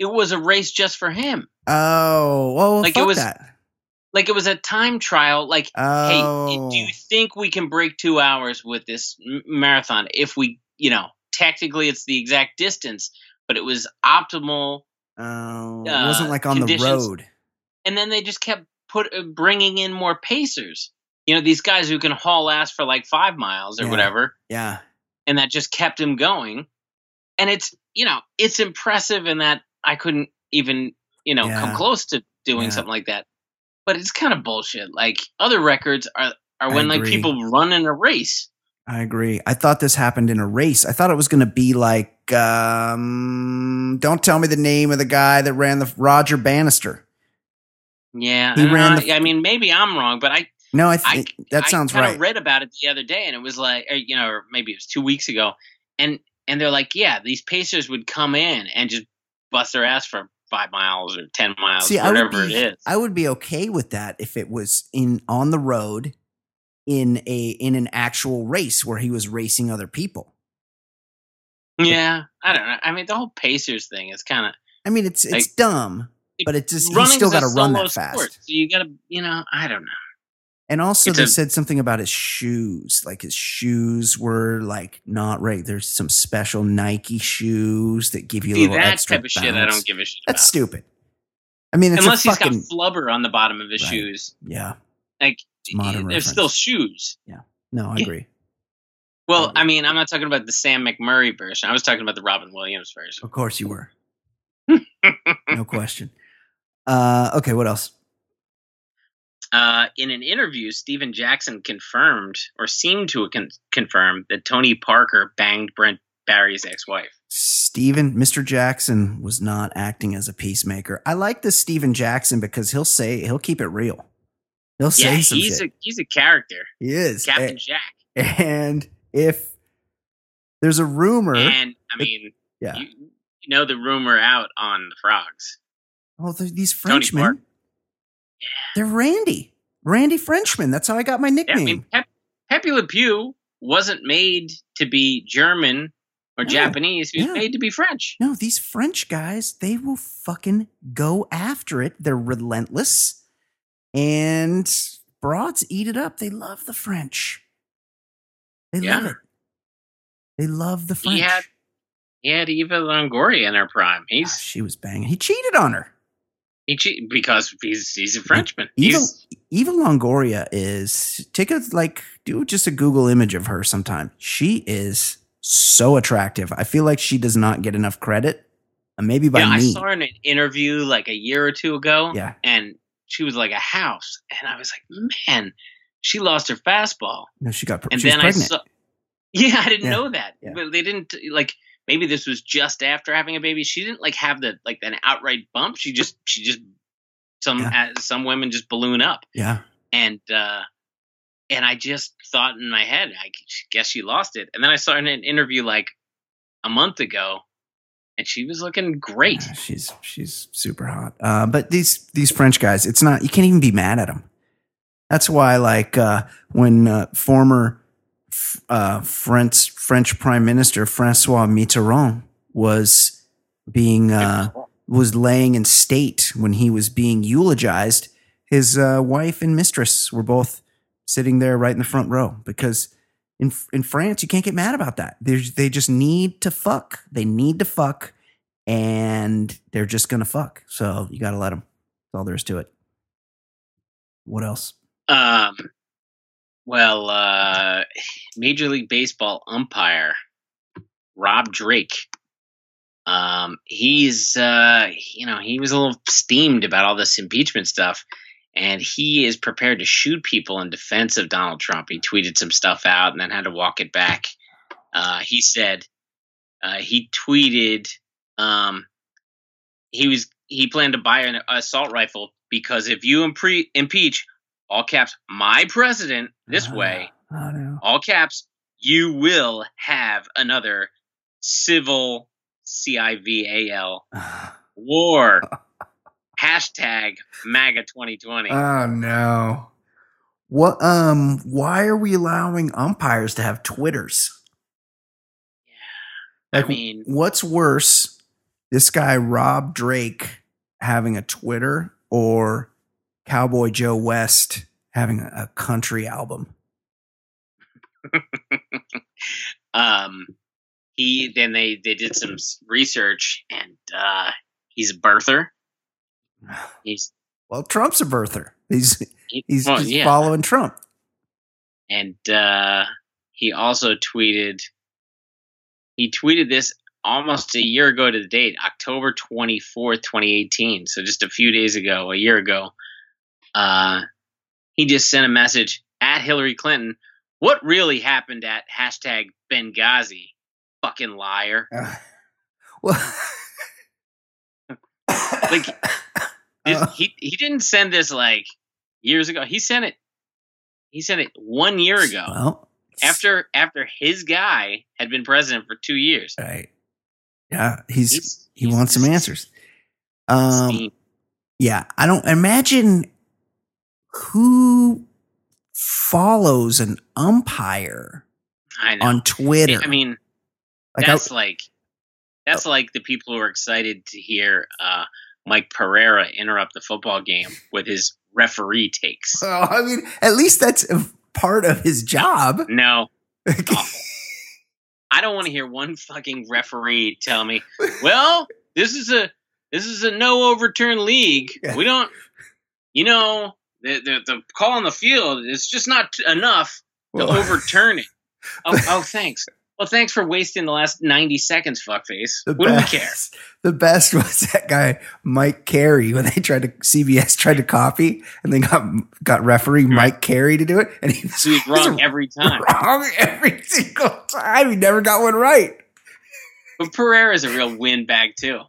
It was a race just for him. Oh, well, Like, it was- that. Like it was a time trial like Oh, hey, do you think we can break two hours with this m- marathon? If we, you know, technically it's the exact distance, but it was optimal. oh, it uh, wasn't like on the road. And then they just kept put uh, bringing in more pacers. You know, these guys who can haul ass for like five miles or Yeah. whatever, Yeah, and that just kept him going. And it's, you know, it's impressive in that I couldn't even, you know, Yeah. come close to doing Yeah. something like that. But it's kind of bullshit. Like other records are are when like people run in a race. I agree. I thought this happened in a race. I thought it was going to be like, um, don't tell me the name of the guy that ran the Roger Bannister. Yeah, He ran I, the- I mean, maybe I'm wrong, but I No, I I think that sounds right. I read about it the other day, and it was like, or, you know, or maybe it was two weeks ago, and and they're like, yeah, these Pacers would come in and just bust their ass for five miles or ten miles, See, whatever be, it is. I would be okay with that if it was in on the road in a in an actual race where he was racing other people. yeah, I don't know. I mean, the whole Pacers thing is kind of I mean, it's it's Like, dumb, but it just he's still got to run that fast. Sport, so you got to, you know, I don't know. And also, It's they a- said something about his shoes. Like his shoes were like not right. There's some special Nike shoes that give you a See, little that extra type of shit, I don't give a shit That's about. stupid. I mean, it's Unless a he's fucking got flubber on the bottom of his Right. shoes, yeah. like modern they're reference. still shoes. Yeah. No, I Yeah. agree. Well, agree. I mean, I'm not talking about the Sam McMurray version. I was talking about the Robin Williams version. Of course you were. [laughs] no question. Uh, okay, what else? Uh, in an interview, Stephen Jackson confirmed, or seemed to con- confirm, that Tony Parker banged Brent Barry's ex-wife. Stephen, Mr. Jackson was not acting as a peacemaker. I like this Stephen Jackson because he'll say he'll keep it real. He'll say Yeah, some he's shit. a he's a character, he is. Captain And, Jack. and if there's a rumor, And I mean, yeah. you, you know the rumor out on the frogs. Oh, these Frenchmen. They're Randy. Randy Frenchman. That's how I got my Yeah, I nickname. mean, Pep, Pepe Le Pew wasn't made to be German or No. Japanese. He was Yeah. made to be French. No, these French guys, they will fucking go after it. They're relentless. And broads eat it up. They love the French. They love it. They love the French. He had he had Eva Longoria in her prime. Ah, He's she was banging. He cheated on her. He because he's he's a Frenchman. Eva, Eva Longoria is take a like do just a Google image of her sometime. She is so attractive. I feel like she does not get enough credit. Uh, maybe by yeah, I saw her in an interview like a year or two ago. Yeah. and she was like a house, and I was like, man, she lost her fastball. No, she got pre- And she then I saw, yeah, I didn't Yeah, know that, yeah. but they didn't like. Maybe this was just after having a baby. She didn't like have the like an outright bump. She just she just some Yeah. uh, some women just balloon up, yeah. and uh and I just thought in my head, I guess she lost it. And then I saw in an interview like a month ago, and she was looking great. Yeah, She's she's super hot. Uh, but these these French guys, it's not you can't even be mad at them. That's why, like uh, when uh, former uh, French French Prime Minister Francois Mitterrand was being uh, was laying in state when he was being eulogized, his uh, wife and mistress were both sitting there right in the front row because in in France you can't get mad about that. There's, they just need to fuck. They need to fuck, and they're just gonna fuck. So you got to let them. That's all there is to it. What else? Um, well, uh, Major League Baseball umpire Rob Drake. Um, he's uh, you know, he was a little steamed about all this impeachment stuff, and he is prepared to shoot people in defense of Donald Trump. He tweeted some stuff out and then had to walk it back. Uh, he said uh, he tweeted um, he was he planned to buy an assault rifle because if you impre- impeach all caps my president this way Oh no. all caps you will have another civil c-i-v-a-l [sighs] war hashtag maga 2020 Oh no. What um why are we allowing umpires to have Twitters? Yeah. I mean- what's worse? This guy Rob Drake having a Twitter or Cowboy Joe West having a, country album? [laughs] um he then they they did some research and uh he's a birther [sighs] he's Well, Trump's a birther. He's he's, well, yeah. following Trump. and uh, he also tweeted he tweeted this almost a year ago to the date october 24th 2018 so just a few days ago a year ago uh, he just sent a message at hillary clinton what really happened at hashtag benghazi fucking liar Uh, [laughs] well, Like, This- [laughs] he, he didn't send this like years ago he sent it he sent it one year ago well, after after his guy had been president for two years. right. Yeah, he's, He's- he he's wants some answers. Um. Yeah, I don't imagine who follows an umpire I on Twitter. I mean, like I- that's like that's like the people who are excited to hear uh, Mike Pereira interrupt the football game with his referee takes. [laughs] well, I mean, at least that's part of his job. No, [laughs] I don't want to hear one fucking referee tell me, "Well, this is a this is a no overturn league. Yeah. We don't, you know, the the, the call on the field is just not enough to Well- [laughs] overturn it." Oh, oh, thanks. Well, thanks for wasting the last ninety seconds, fuckface. The What do we care? The best was [laughs] that guy Mike Carey when they tried to CBS tried to copy and they got got referee Mike Carey to do it and he was, He [laughs] was wrong every time. wrong every single time. He never got one right. But Pereira's a real windbag too.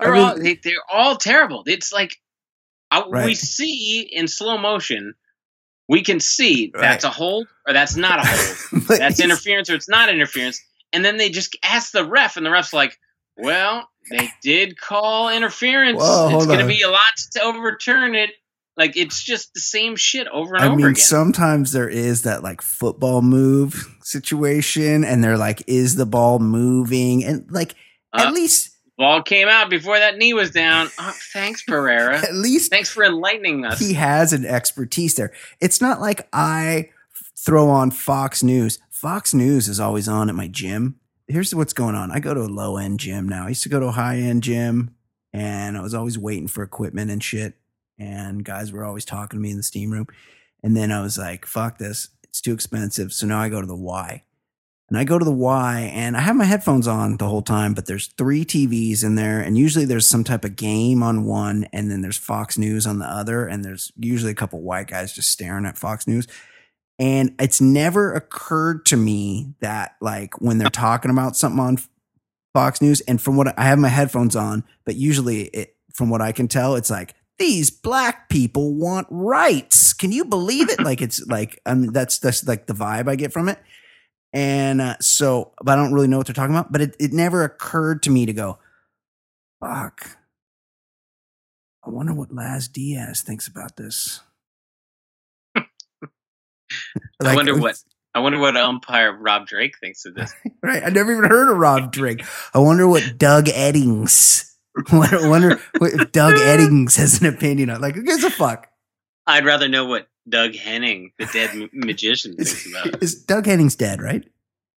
They're mean- all they, they're all terrible. It's like I, we see in slow motion, we can see Right. that's a hold or that's not a hold. [laughs] That's interference or it's not interference. And then they just ask the ref, and the ref's like, "Well, they did call interference. Whoa, it's going to be a lot to overturn it." Like it's just the same shit over and over. I over mean, again. sometimes there is that like football move situation, and they're like, "Is the ball moving?" And like, Uh, at least, Ball came out before that knee was down. Oh, [laughs] thanks, Pereira. at least Thanks for enlightening us. he has an expertise there. It's not like I throw on Fox News. Fox News is always on at my gym. Here's what's going on. I go to a low end gym now. I used to go to a high end gym and I was always waiting for equipment and shit. And guys were always talking to me in the steam room. And then I was like, fuck this. It's too expensive. So now I go to the Y. And I go to the Y and I have my headphones on the whole time, but there's three TVs in there. And usually there's some type of game on one, and then there's Fox News on the other. And there's usually a couple white guys just staring at Fox News. And it's never occurred to me that, like, when they're talking about something on Fox News, and from what I have my headphones on, but usually, it, from what I can tell, it's like, these black people want rights. Can you believe it? like, it's like, I mean, that's, that's like the vibe I get from it. And uh, so, but I don't really know what they're talking about. But it, it never occurred to me to go, fuck. I wonder what Laz Diaz thinks about this. I wonder what I wonder what umpire Rob Drake thinks of this. [laughs] Right. I never even heard of Rob Drake. I wonder what Doug Eddings. [laughs] I wonder what, if Doug [laughs] Eddings has an opinion on. Like, who gives a fuck? I'd rather know what Doug Henning, the dead [laughs] magician, thinks about is Doug Henning's dead? Right?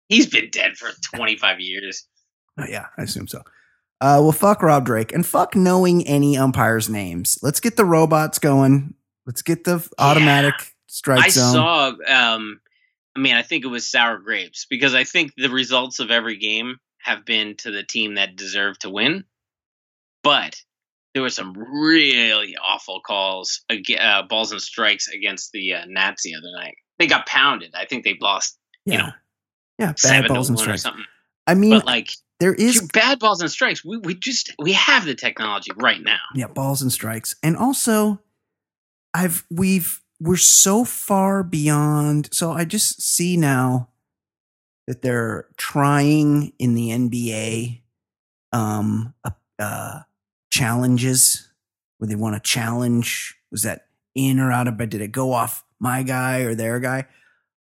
He's been dead for 25 years. Oh, yeah, I assume so. Uh, well, fuck Rob Drake and fuck knowing any umpires' names. Let's get the robots going. Let's get the automatic strike I zone. saw. Um, I mean, I think it was sour grapes because I think the results of every game have been to the team that deserved to win, but there were some really awful calls, uh, balls and strikes against the uh, Nats the other night. They got pounded. I think they lost yeah. you know, yeah, bad seven balls and strikes. something. I mean, But like there is bad balls and strikes, we we just we have the technology right now. yeah balls and strikes and also i've we've we're so far beyond so i just see now that they're trying in the nba um uh, uh challenges? Where they want to challenge? Was that in or out of but did it go off my guy or their guy?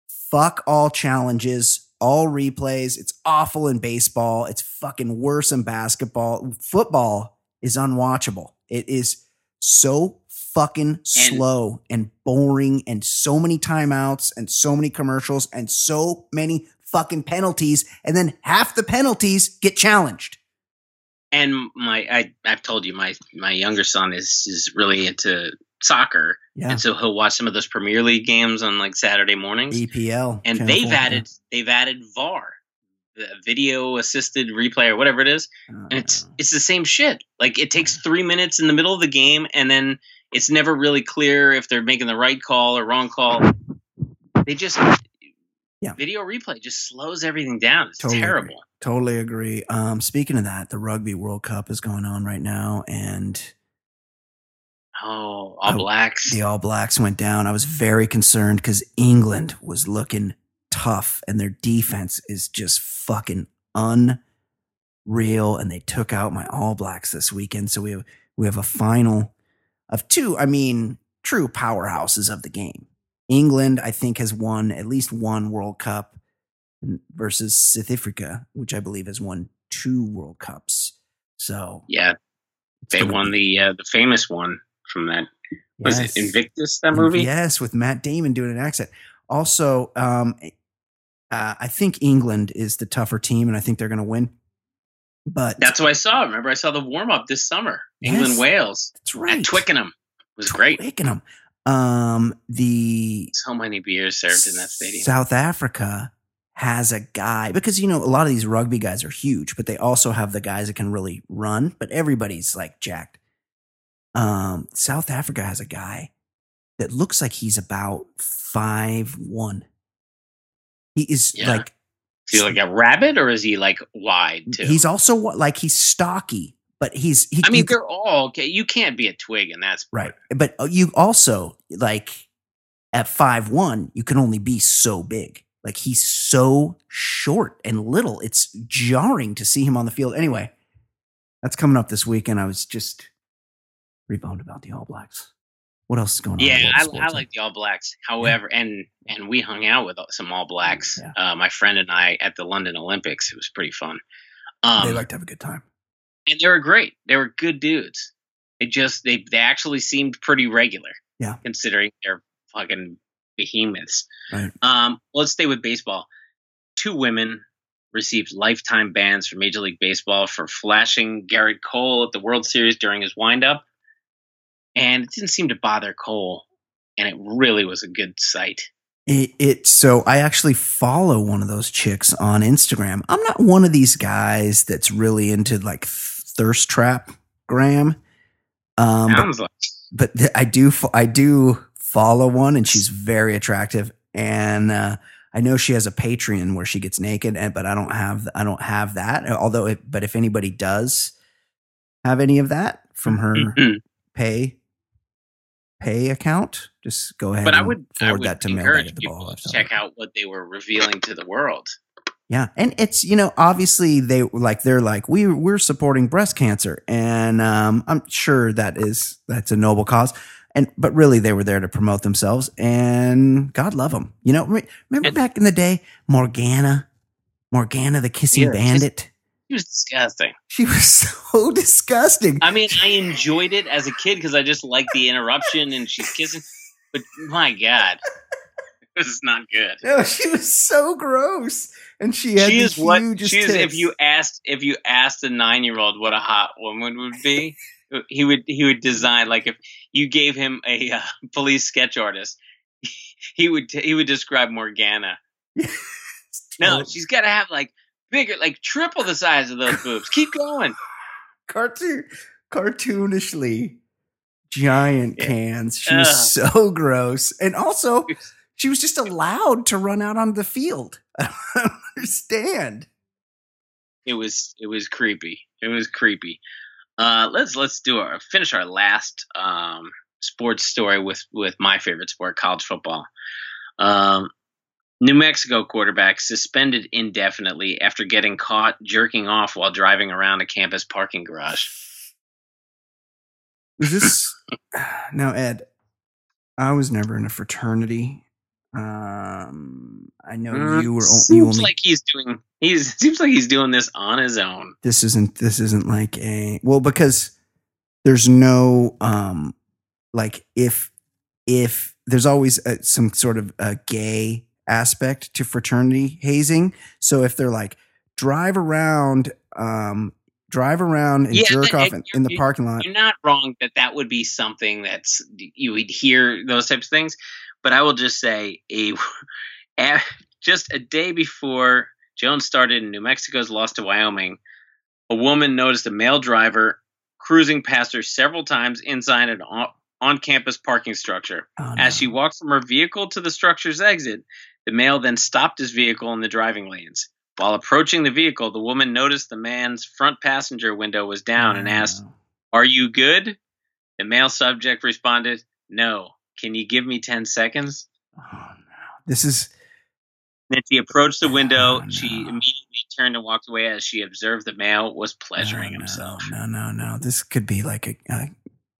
Fuck all challenges all replays. It's awful in baseball. It's fucking worse in basketball. Football is unwatchable. It is so fucking slow and boring and so many timeouts and so many commercials and so many fucking penalties and then half the penalties get challenged and my I I've told you my my younger son is is really into soccer, yeah and so he'll watch some of those Premier League games on like Saturday mornings. epl and Channel they've added they've added VAR, the video assisted replay or whatever it is, yeah. and it's it's the same shit. Like it takes three minutes in the middle of the game, and then it's never really clear if they're making the right call or wrong call. They just Yeah. video replay just slows everything down. It's Totally agree. terrible. Totally agree. Um, speaking of that, the Rugby World Cup is going on right now, and Oh, All Oh, Blacks. the All Blacks went down. I was very concerned because England was looking tough, and their defense is just fucking unreal. And they took out my All Blacks this weekend, so we have we have a final of two. I mean, true powerhouses of the game. England, I think, has won at least one World Cup versus South Africa, which I believe has won two World Cups. So yeah, they won be- the uh, the famous one from that. Was Yes. it Invictus? That movie? Yes, with Matt Damon doing an accent. Also, um, uh, I think England is the tougher team, and I think they're going to win. But That's what I saw. Remember, I saw the warm up this summer. Yes. England Wales that's right. at Twickenham. It was great. Twickenham. Um, the So many beers served in that stadium. South Africa has a guy because you know a lot of these rugby guys are huge, but they also have the guys that can really run. But everybody's like jacked. Um, South Africa has a guy that looks like he's about five one. He is Yeah. like Is he like a rabbit or is he like wide too? he's also like he's stocky, but he's he, I mean, you- they're all okay. You can't be a twig and that's right. But uh, you also like at five one, you can only be so big. Like he's so short and little. It's jarring to see him on the field. Anyway, that's coming up this weekend. I was just reboned about the All Blacks. What else is going on? Yeah, the world of I. I like the All Blacks. However, and and we hung out with some All Blacks. Yeah. Uh, my friend and I at the London Olympics. It was pretty fun. Um, they like to have a good time. And they were great. They were good dudes. They just they they actually seemed pretty regular. Yeah. considering they're fucking behemoths. Right. Um, let's stay with baseball. Two women received lifetime bans from Major League Baseball for flashing Gerrit Cole at the World Series during his windup, and it didn't seem to bother Cole, and it really was a good sight. It, it so I actually follow one of those chicks on Instagram. I'm not one of these guys that's really into like thirst trap gram. Um, but, like but th- I do fo- I do follow one, and she's very attractive. And uh, I know she has a Patreon where she gets naked, and but I don't have I don't have that. Although, it, but if anybody does have any of that from her Mhm. pay pay account, just go ahead. but I and would I forward would that to mailbag encourage at the people ball. to check out what they were revealing to the world. Yeah, and it's you know obviously they like they're like we we're supporting breast cancer, and um, I'm sure that is that's a noble cause, and but really they were there to promote themselves, and God love them. You know, remember And- back in the day, Morgana, Morgana the kissing Yeah, bandit. She was disgusting. She was [laughs] so disgusting. I mean, I enjoyed it as a kid because I just liked the interruption and she's kissing. But my God, this is not good. No, [laughs] she was so gross, and she had She is what she is. If you asked, if you asked a nine-year-old what a hot woman would be, [laughs] he would he would design like if you gave him a uh, police sketch artist, [laughs] he would he would describe Morgana. No, she's got to have like bigger, like triple the size of those boobs. Keep going. cartoon cartoonishly giant Yeah. cans. She was so gross. And also. She was just allowed to run out on the field. [laughs] I don't understand. it was it was creepy. It was creepy. Uh, let's let's do our finish our last um, sports story with with my favorite sport, college football. Um, New Mexico quarterback suspended indefinitely after getting caught jerking off while driving around a campus parking garage. Was this [laughs] [sighs] now, Ed? I was never in a fraternity. Um, I know Mm, you were. seems You only. like he's doing. He's [laughs] seems like he's doing this on his own. this isn't. This isn't like a well because there's no um like if if there's always a, some sort of a gay aspect to fraternity hazing. So if they're like drive around, um, drive around and Yeah, jerk off in, in the parking lot. You're not wrong that that would be something that's you would hear those types of things, but I will just say a [laughs] a- just a day before Jones started in New Mexico's loss to Wyoming, a woman noticed a male driver cruising past her several times inside an on campus parking structure. Oh, As she walked from her vehicle to the structure's exit, the male then stopped his vehicle in the driving lanes. While approaching the vehicle, the woman noticed the man's front passenger window was down and Oh, asked, no. Are you good? The male subject responded, No. Can you give me 10 seconds? Oh, no. This is Then she approached the window. Oh, She immediately turned and walked away as she observed the male was pleasuring no, himself. No, no, no. This could be like a, a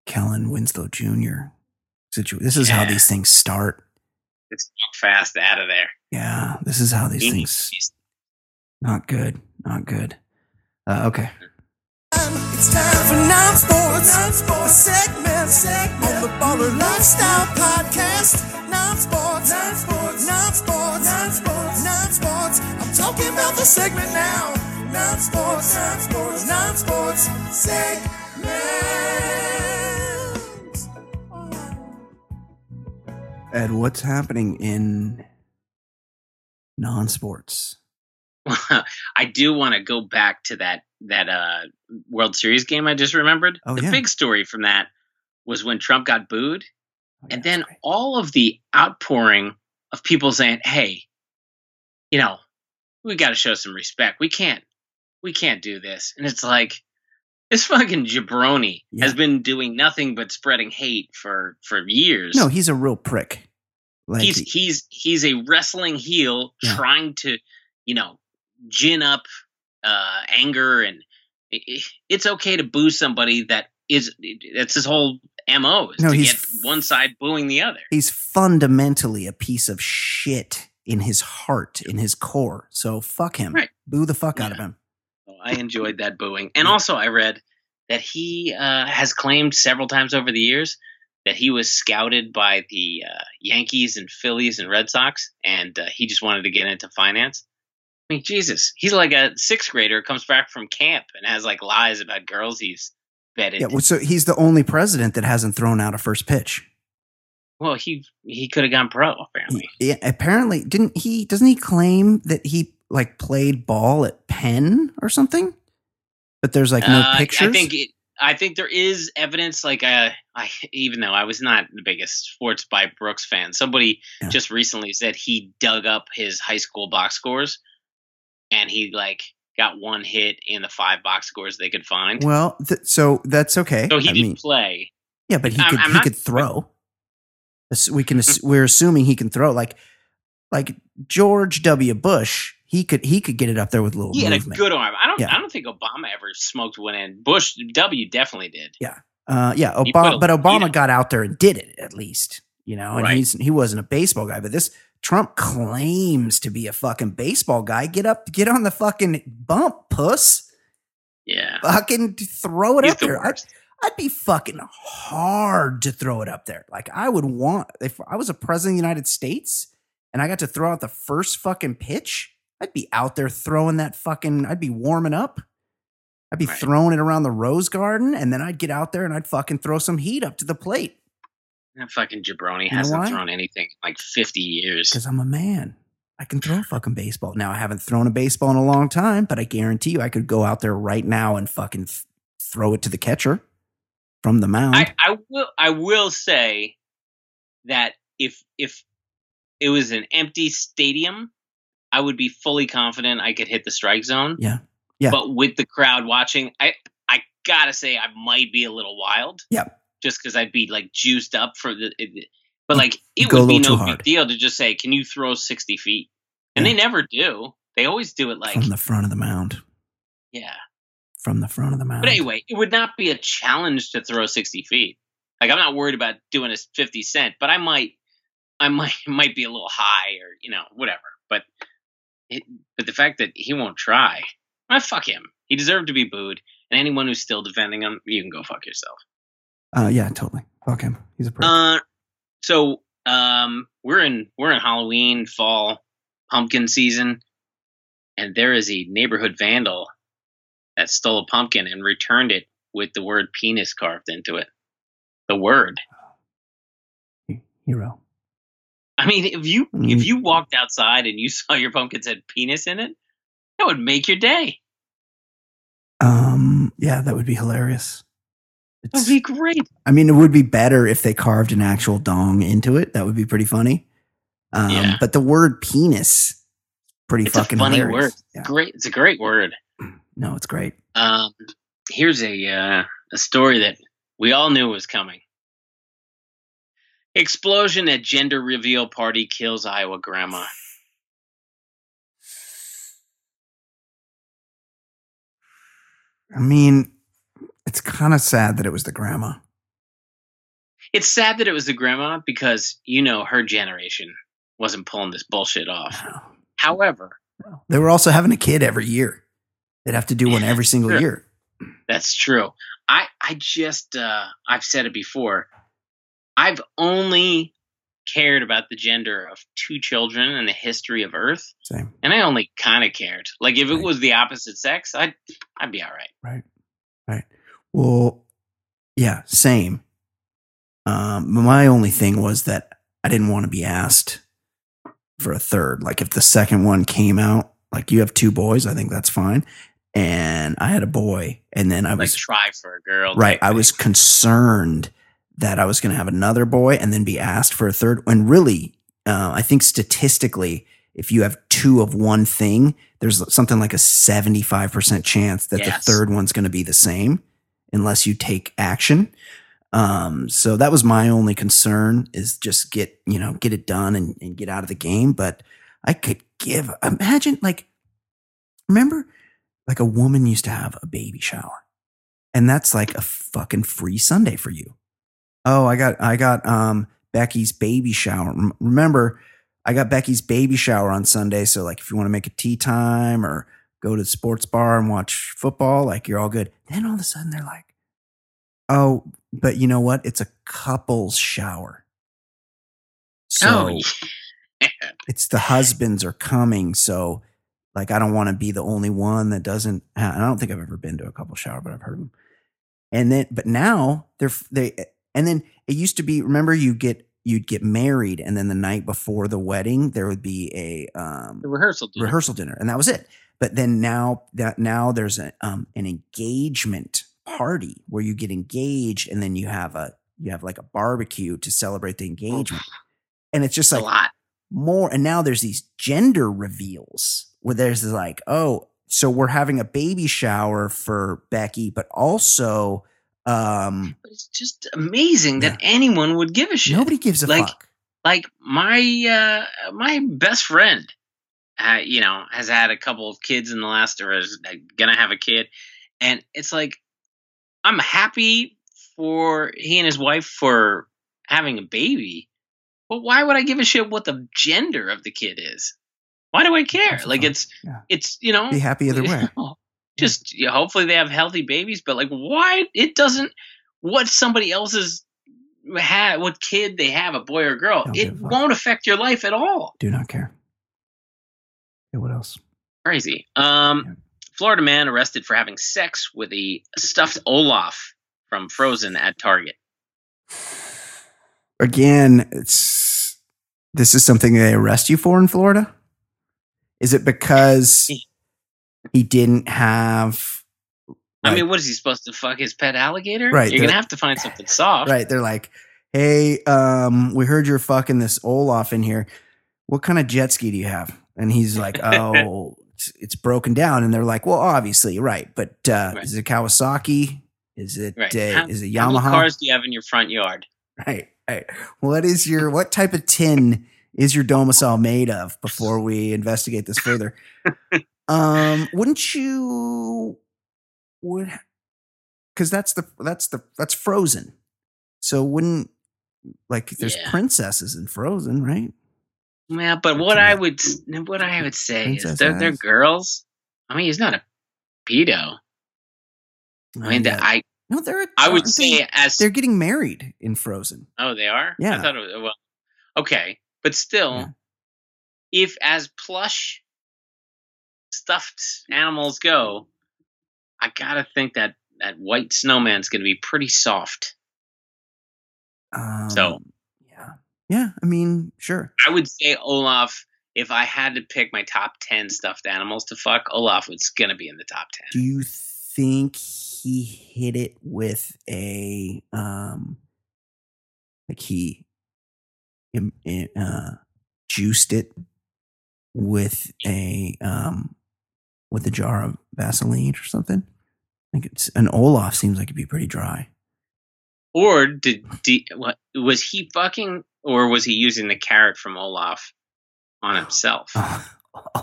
Kellen Winslow Jr. situation. This is how these things start. Let's walk fast out of there. Yeah, this is how these things. Not good. Not good. Uh, okay. It's time for non-sports, non-sports segment, segment on the Baller Lifestyle Podcast. Non-sports, non-sports, non-sports, non-sports, non-sports. I'm talking about the segment now. Non-sports, non-sports, non-sports segment. Ed, what's happening in non-sports? [laughs] I do want to go back to that that uh, World Series game I just remembered. Oh, the yeah. big story from that was when Trump got booed, Oh, and yeah, then great. all of the outpouring of people saying, "Hey, you know, we got to show some respect. We can't, we can't do this." And it's like this fucking jabroni Yeah. has been doing nothing but spreading hate for for years. no, he's a real prick. Like he's he's he's a wrestling heel trying to, you know, gin up uh, anger and i- i- it's okay to boo somebody that is that's his whole mo is No, to he's get one side booing the other. He's fundamentally a piece of shit in his heart, in his core. So fuck him. Right. Boo the fuck out of him. So I enjoyed that booing, and also I read that he uh, has claimed several times over the years that he was scouted by the uh, Yankees and Phillies and Red Sox, and uh, he just wanted to get into finance. I mean, Jesus, he's like a sixth grader comes back from camp and has like lies about girls he's vetted. Yeah. Well, so he's the only president that hasn't thrown out a first pitch. well, he he could have gone pro apparently. Yeah. Apparently, didn't he? Doesn't he claim that he like played ball at Penn or something? But there's like no Uh, pictures. I think it, I think there is evidence. Like, uh, I even though I was not the biggest sports by Brooks fan, somebody Yeah. just recently said he dug up his high school box scores, and he like got one hit in the five box scores they could find. Well, th- so that's okay. so he I did mean, play. yeah, but he I'm- could I'm he not- could throw. Ass- We can ass- we're assuming he can throw like like George W. Bush. He could he could get it up there with a little He had a movement. good arm. I don't. Yeah. I don't think Obama ever smoked one in. Bush W definitely did. Uh, yeah, Obama, a- but Obama you know. got out there and did it at least, you know. And Right. he's he wasn't a baseball guy, but this Trump claims to be a fucking baseball guy. Get up, get on the fucking bump, puss. Yeah, Fucking throw it he's up the there. I'd. I'd be fucking hard to throw it up there. Like I would want if I was a president of the United States and I got to throw out the first fucking pitch. I'd be out there throwing that fucking. I'd be warming up. I'd be Right. throwing it around the rose garden, and then I'd get out there and I'd fucking throw some heat up to the plate That fucking jabroni You know hasn't why? thrown anything in like fifty years. because I'm a man. I can throw a fucking baseball. Now I haven't thrown a baseball in a long time, but I guarantee you, I could go out there right now and fucking th- throw it to the catcher from the mound. I, I will I will say that if if it was an empty stadium, I would be fully confident I could hit the strike zone. Yeah. Yeah. But with the crowd watching, I I gotta say I might be a little wild. Yeah. Just because I'd be like juiced up for the. It, but like it go would be no big hard. deal to just say, "Can you throw sixty feet?" And Yeah. they never do. They always do it like, from the front of the mound. yeah. From the front of the mound. But anyway, it would not be a challenge to throw 60 feet. Like I'm not worried about doing a 50 cent, but I might, I might, [laughs] might be a little high or you know whatever. But, it, but the fact that he won't try, I fuck him. He deserved to be booed. And anyone who's still defending him, you can go fuck yourself. Uh, yeah, totally. Fuck him. He's a prick. Uh, so um, we're in we're in Halloween, fall, pumpkin season, and there is a neighborhood vandal that stole a pumpkin and returned it with the word penis carved into it. The word. Hero. I mean, if you Mm. if you walked outside and you [laughs] saw your pumpkin said penis in it, that would make your day. Um, yeah, that would be hilarious. That would be great. I mean, it would be better if they carved an actual dong into it. That would be pretty funny. Um, Yeah. but the word penis, pretty It's fucking funny hilarious. word. Yeah. Great. It's a great word. No, it's great. Um, here's a uh, a story that we all knew was coming. Explosion at gender reveal party kills Iowa grandma. I mean, it's kind of sad that it was the grandma. It's sad that it was the grandma because you know her generation wasn't pulling this bullshit off. No, However, no. They were also having a kid every year. They'd have to do one every single year. that's true. I I just uh, I've said it before. I've only cared about the gender of two children in the history of Earth, Same. and I only kind of cared. Like if it was the opposite sex, I'd I'd be all right. Right. Right. Well, yeah, same. Um, my only thing was that I didn't want to be asked for a third. Like if the second one came out, like you have two boys, I think that's fine. And I had a boy, and then I like was try for a girl. right. I was concerned that I was going to have another boy and then be asked for a third. And really, uh, I think statistically, if you have two of one thing, there's something like a 75% chance that Yes. the third one's going to be the same unless you take action. Um, so that was my only concern is just get, you know, get it done and, and get out of the game. But I could give, imagine like, remember like a woman used to have a baby shower and that's like a fucking free Sunday for you. Oh, I got I got um Becky's baby shower. Remember, I got Becky's baby shower on Sunday. So like, if you want to make a tea time or go to the sports bar and watch football, like you're all good. Then all of a sudden they're like, oh, but you know what? It's a couples shower. So oh, it's the husbands are coming. So like, I don't want to be the only one that doesn't. I don't think I've ever been to a couple shower, but I've heard of them. And then, but now they're they, and then it used to be. Remember, you get you'd get married, and then the night before the wedding, there would be a um, the rehearsal. Dinner. rehearsal dinner, and that was it. But then now that now there's a um, an engagement party where you get engaged, and then you have a you have like a barbecue to celebrate the engagement, and it's just like a lot. more and now there's these gender reveals where there's like oh so we're having a baby shower for becky but also um But it's just amazing that anyone would give a shit. nobody gives a Like- fuck like my uh my best friend uh, you know has had a couple of kids in the last or is gonna have a kid. And it's like i'm happy for he and his wife for having a baby but why would i give a shit what the gender of the kid is? Why do i care? That's like fine. it's Yeah. it's you know be happy either [laughs] way. just hopefully they have healthy babies but like why it doesn't what somebody else's ha what kid they have a boy or girl Don't it give a fuck. won't affect your life at all. Do not care okay, what else? Crazy. Um Yeah. florida man arrested for having sex with a stuffed olaf from frozen at target. Again it's this is something they arrest you for in florida? Is it because [laughs] he didn't have i mean what is he supposed to fuck his pet alligator? Right, you're gonna have to find something soft. Right they're like hey um we heard you're fucking this olaf in here. What kind of jet ski do you have and he's like [laughs] oh it's, it's broken down. And they're like well obviously right but uh Right. is it kawasaki? Is it right. uh, how, is it how many cars do you have in your front yard? Right right. What is your what type of tin is your domicile made of before we investigate this further? Um wouldn't you would because that's the that's the that's frozen. So wouldn't like there's Yeah. princesses in frozen right Yeah, but what I would what I would say Princess is they're, they're girls. I mean, he's not a pedo. I mean, that I no they're I would aren't say they, as they're getting married in frozen oh they are. Yeah. I thought it was, well, okay, but still, Yeah. if as plush stuffed animals go, I gotta think that that white snowman's gonna be pretty soft. um, So- yeah i mean sure I would say Olaf. If I had to pick my top ten stuffed animals to fuck, Olaf was gonna be in the top ten. do you think he hit it with a um like he uh juiced it with a um with a jar of vaseline or something like it's an olaf seems like it'd be pretty dry Or did, did what was he fucking, or was he using the carrot from Olaf on [gasps] himself? [laughs]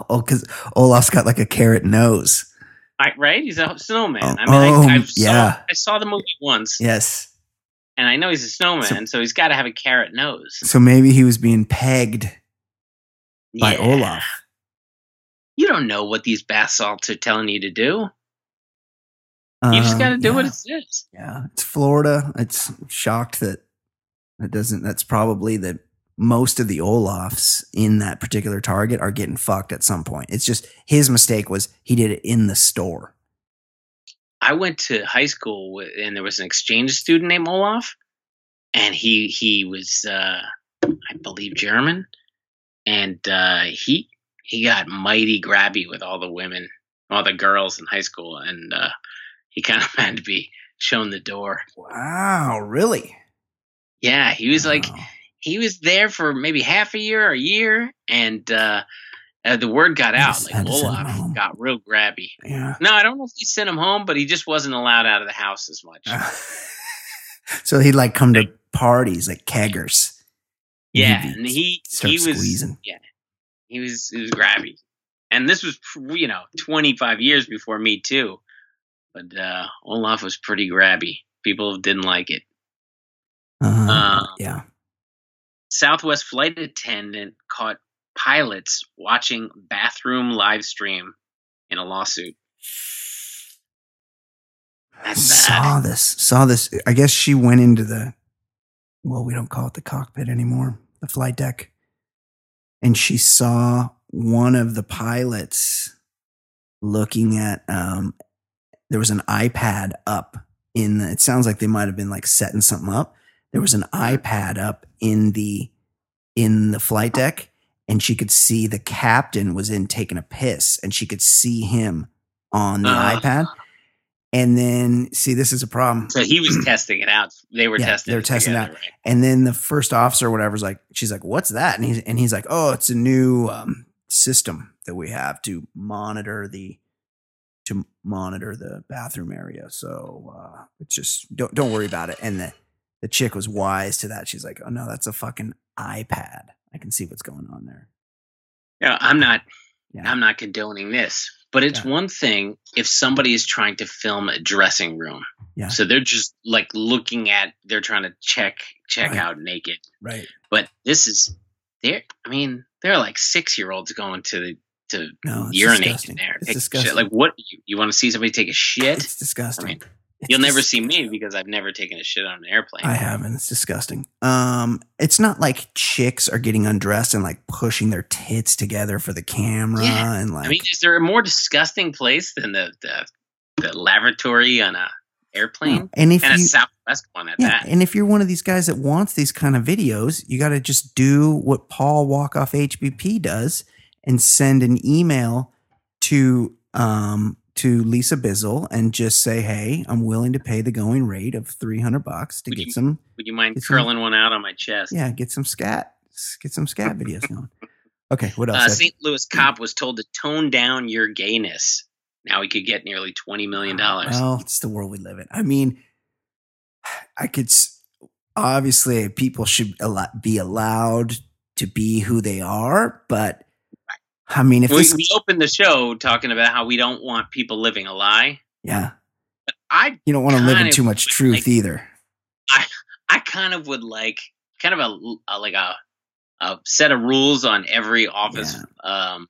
oh because olaf's got like a carrot nose I, right? He's a snowman. Oh, I mean, oh, I, I saw, yeah. I saw the movie once, yes and I know he's a snowman, so, he's got to have a carrot nose. so maybe he was being pegged by Yeah. olaf You don't know what these bath salts are telling you to do. You just Um, got to do what it says. Yeah, it's Florida. It's shocked that that doesn't. That's probably that most of the Olafs in that particular target are getting fucked at some point. It's just his mistake was he did it in the store. I went to high school with, and there was an exchange student named Olaf, and he he was uh, I believe German, and uh, he he got mighty grabby with all the women, all the girls in high school, and uh, he kind of [laughs] had to be shown the door. Wow, really? Yeah, he was like Wow. he was there for maybe half a year or a year, and uh, uh, the word got out. Like had to send him Olaf got real grabby. yeah. No, I don't know if he sent him home, but he just wasn't allowed out of the house as much. [laughs] so he'd like come to parties like keggers. Yeah, and he he was squeezing. yeah he was he was grabby, and this was you know twenty five years before me too, but uh, Olaf was pretty grabby. People didn't like it. Uh, Uh, yeah. Southwest flight attendant caught pilots watching bathroom live stream in a lawsuit. That's saw this. Saw this. I guess she went into the. Well, we don't call it the cockpit anymore. The flight deck, and she saw one of the pilots looking at. Um, there was an iPad up in. The, it sounds like they might have been like setting something up. There was an iPad up in the in the flight deck, and she could see the captain was in taking a piss, and she could see him on the Uh. iPad. And then, see, this is a problem. So he was [clears throat] testing it out. They were Yeah, testing. they were it testing together, out. right? And then the first officer, or whatever, is like, she's like, "What's that?" And he's and he's like, "Oh, it's a new um, system that we have to monitor the to monitor the bathroom area. So uh, it's just don't don't worry about it." And the the chick was wise to that. She's like, "Oh no, that's a fucking iPad. I can see what's going on there." Yeah, I'm not. Yeah. I'm not condoning this, but it's Yeah. one thing if somebody is trying to film a dressing room. Yeah. So they're just like looking at. They're trying to check check Right. out naked. Right. But this is. They're. I mean, they're like six year olds going to the to No, urinate disgusting. in there. It's disgusting. Shit. Like what? You, you want to see somebody take a shit? It's disgusting. I mean, You'll never see me because I've never taken a shit on an airplane. I haven't. It's disgusting. Um, it's not like chicks are getting undressed and like pushing their tits together for the camera Yeah. and like I mean, is there a more disgusting place than the the, the lavatory on a airplane no. and if and a you Southwest one at yeah, that? and if you're one of these guys that wants these kind of videos, you got to just do what Paul Walkoff HBP does and send an email to um to Lisa Bizzle and just say, "Hey, I'm willing to pay the going rate of 300 bucks to Would get you- some Would you mind It's some- curling one out on my chest? yeah, get some scat, get some scat videos going." [laughs] Okay, what else? Uh, St. Louis cop was told to tone down your gayness. Now he could get nearly twenty million dollars. Well, it's the world we live in. I mean, [sighs] I could obviously people should be allowed to be who they are, but I mean, if we, this, we opened the show talking about how we don't want people living a lie. yeah, I you don't want to live in too much truth like- either. I I kind of would like kind of a, a like a a set of rules on every office um,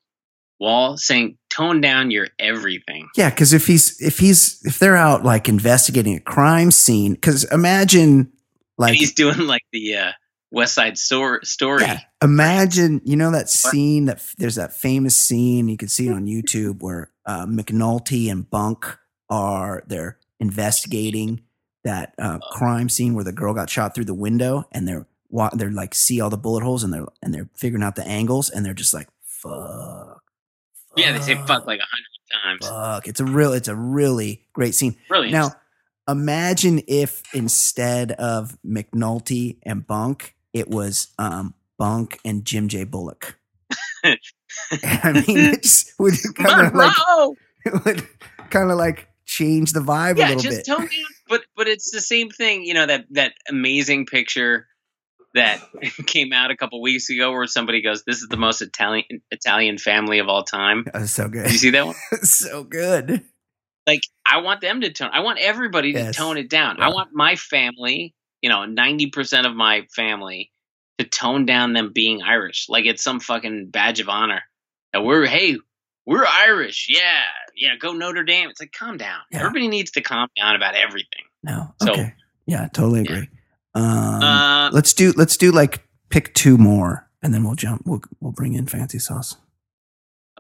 wall saying tone down your everything. Yeah, because if he's if he's if they're out like investigating a crime scene, because imagine like and he's doing like the uh, West Side Story. Yeah. Imagine, you know, that scene that there's that famous scene, you can see it on YouTube where uh, McNulty and Bunk are, they're investigating that uh, crime scene where the girl got shot through the window and they're, they're like, see all the bullet holes and they're, and they're figuring out the angles and they're just like, fuck. Yeah, they say fuck like a hundred times. Fuck. It's a real, it's a really great scene. Brilliant. Now, imagine if instead of McNulty and Bunk, it was um, Bunk and Jim J. Bullock. [laughs] I mean, it just would kind of like it would kind of like change the vibe a yeah, little just bit. tone down. But but it's the same thing. You know that that amazing picture that [laughs] came out a couple weeks ago where somebody goes, "This is the most Italian Italian family of all time." That was so good. Did you see that one? [laughs] so good. like I want them to tone. I want everybody to Yes. tone it down. I want my family, you know, ninety percent of my family to tone down them being Irish, like it's some fucking badge of honor. That we're hey, we're Irish, yeah, yeah. Go Notre Dame. It's like calm down. Yeah. Everybody needs to calm down about everything. No. So- Okay. yeah, totally Yeah. agree. Um, uh, let's do let's do like pick two more and then we'll jump. We'll we'll bring in fancy sauce.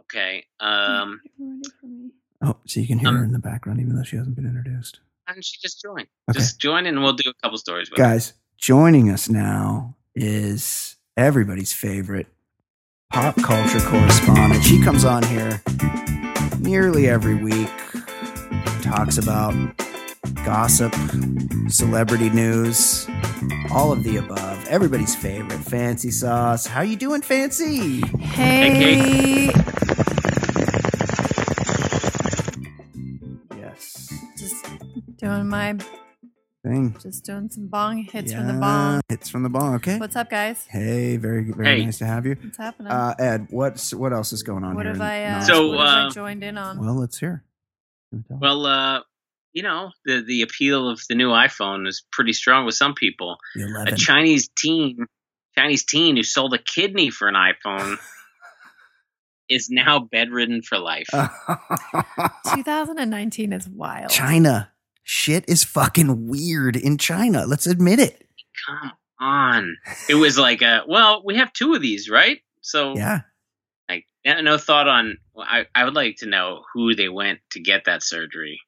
okay. Um, Ready for me. Oh, so you can hear Um, her in the background even though she hasn't been introduced. Why don't just join? Okay. Just join and we'll do a couple stories. With it. Guys, joining us now is everybody's favorite pop culture correspondent. She comes on here nearly every week, talks about gossip, celebrity news, all of the above. Everybody's favorite, Fancy Sauce. How you doing, Fancy? Hey, Yes. Doing my, Thing. just doing some bong hits from the bong. Hits from the bong. Okay. What's up, guys? Hey, very very Hey. nice to have you. What's happening? Uh, Ed, what's what else is going on what here? have I? Uh, So, what have I uh, joined in on? well, let's hear. Can you tell? Well, uh, you know, the the appeal of the new iPhone is pretty strong with some people. A Chinese teen, Chinese teen who sold a kidney for an iPhone [laughs] is now bedridden for life. [laughs] Uh, 2019 is wild. China. Shit is fucking weird in China. Let's admit it. Come on. It was like, a, well, we have two of these, right? So, Yeah. like, no no thought on. I I would like to know who they went to get that surgery,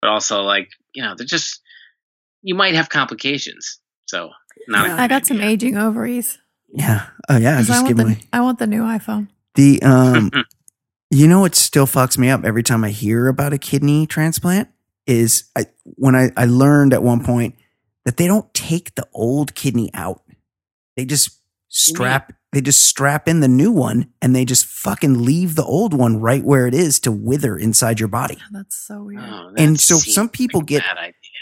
but also like, you know, they're just you might have complications. So, not. a I good got some aging ovaries. Yeah. Oh yeah. 'Cause I Just want, give the, me I want the new iPhone. the um. [laughs] you know what still fucks me up every time I hear about a kidney transplant is I when I I learned at one point that they don't take the old kidney out. They just strap they just strap in the new one and they just fucking leave the old one right where it is to wither inside your body. Oh, that's so weird. Oh, And so some people like get-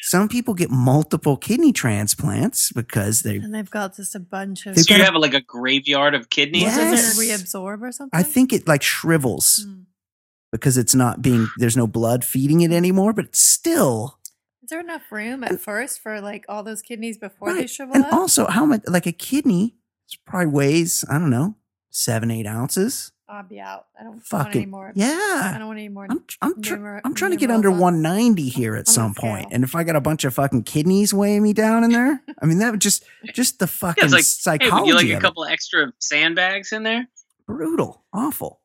Some people get multiple kidney transplants because they and they've got just a bunch of. They've So you got a- have like a graveyard of kidneys. Does it reabsorb or something? I think it like shrivels Hmm. Because it's not being there's no blood feeding it anymore, but still Is there enough room at first for like all those kidneys before they shrivel And up? also, how much like a kidney probably weighs I don't know seven eight ounces. I'll be out. I don't want Fucking any more. I don't want any more. I'm, I'm, tr- numer- I'm trying to get under 190 here at on the some scale. point, and if I got a bunch of fucking kidneys weighing me down in there, I mean that would just just the fucking [laughs] Yeah, it's like, hey, psychology you like a it. couple extra sandbags in there? brutal, awful.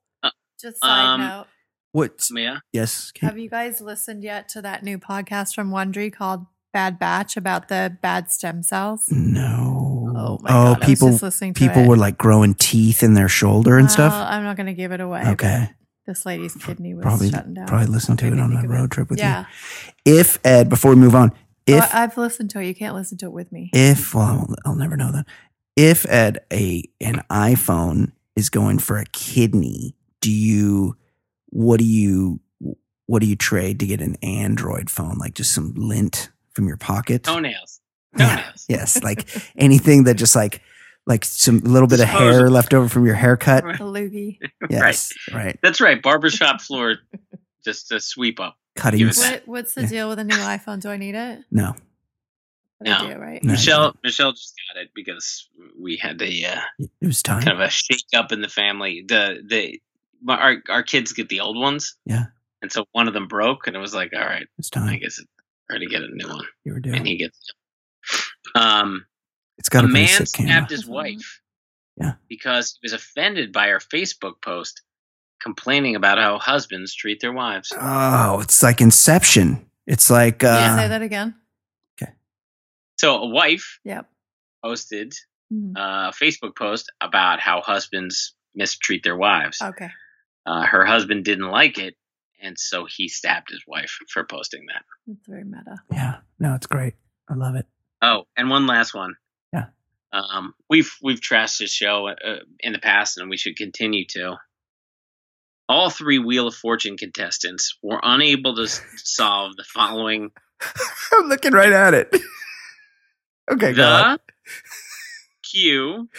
Just side Um, note. What? Yeah. Yes. Kate? Have you guys listened yet to that new podcast from Wondery called Bad Batch about the bad stem cells? No. Oh my oh, god! I was people just listening to people it. were like growing teeth in their shoulder and Well, stuff. Uh, I'm not going to give it away. Okay. This lady's kidney was Probably shutting down. probably listen to it on a road it. trip with you. yeah. you. If Ed, before we move on, Oh, if I- I've listened to it. You can't listen to it with me. if well, I'll, I'll never know that. If Ed a an iPhone is going for a kidney, do you what do you what do you trade to get an Android phone? Like just some lint from your pocket? Toenails. [laughs] Yeah. Toenails. Yes, like anything that just like like some little bit of hair left over from your haircut. The loogie. [laughs] Yes, right. That's right. Barbershop floor, just a sweep up. Give Cuttings. What, what's the Yeah. deal with a new iPhone? Do I need it? No, No. do, right? No. Michelle, Michelle just got it because we had a uh, it was time. kind of a shake up in the family. The the my- our our kids get the old ones. Yeah. And so one of them broke, and it was like, all right, It's time. I time. guess it's time to get a new one, You were doing. and he gets. it. Um, It's got a a man sick camera. stabbed his wife. Yeah. Because he was offended by her Facebook post complaining about how husbands treat their wives. Oh, it's like Inception. It's like Can you uh, say that again? Okay. So a wife Yep. posted Mhm. a Facebook post about how husbands mistreat their wives. Okay. Uh, her husband didn't like it, and so he stabbed his wife for posting that. That's very meta. yeah. No, it's great. I love it. Oh, and one last one. Yeah. Um, we've we've trashed this show uh, in the past, and we should continue to. All three Wheel of Fortune contestants were unable to solve the following: [laughs] I'm looking right at it. [laughs] okay, go on. the Q.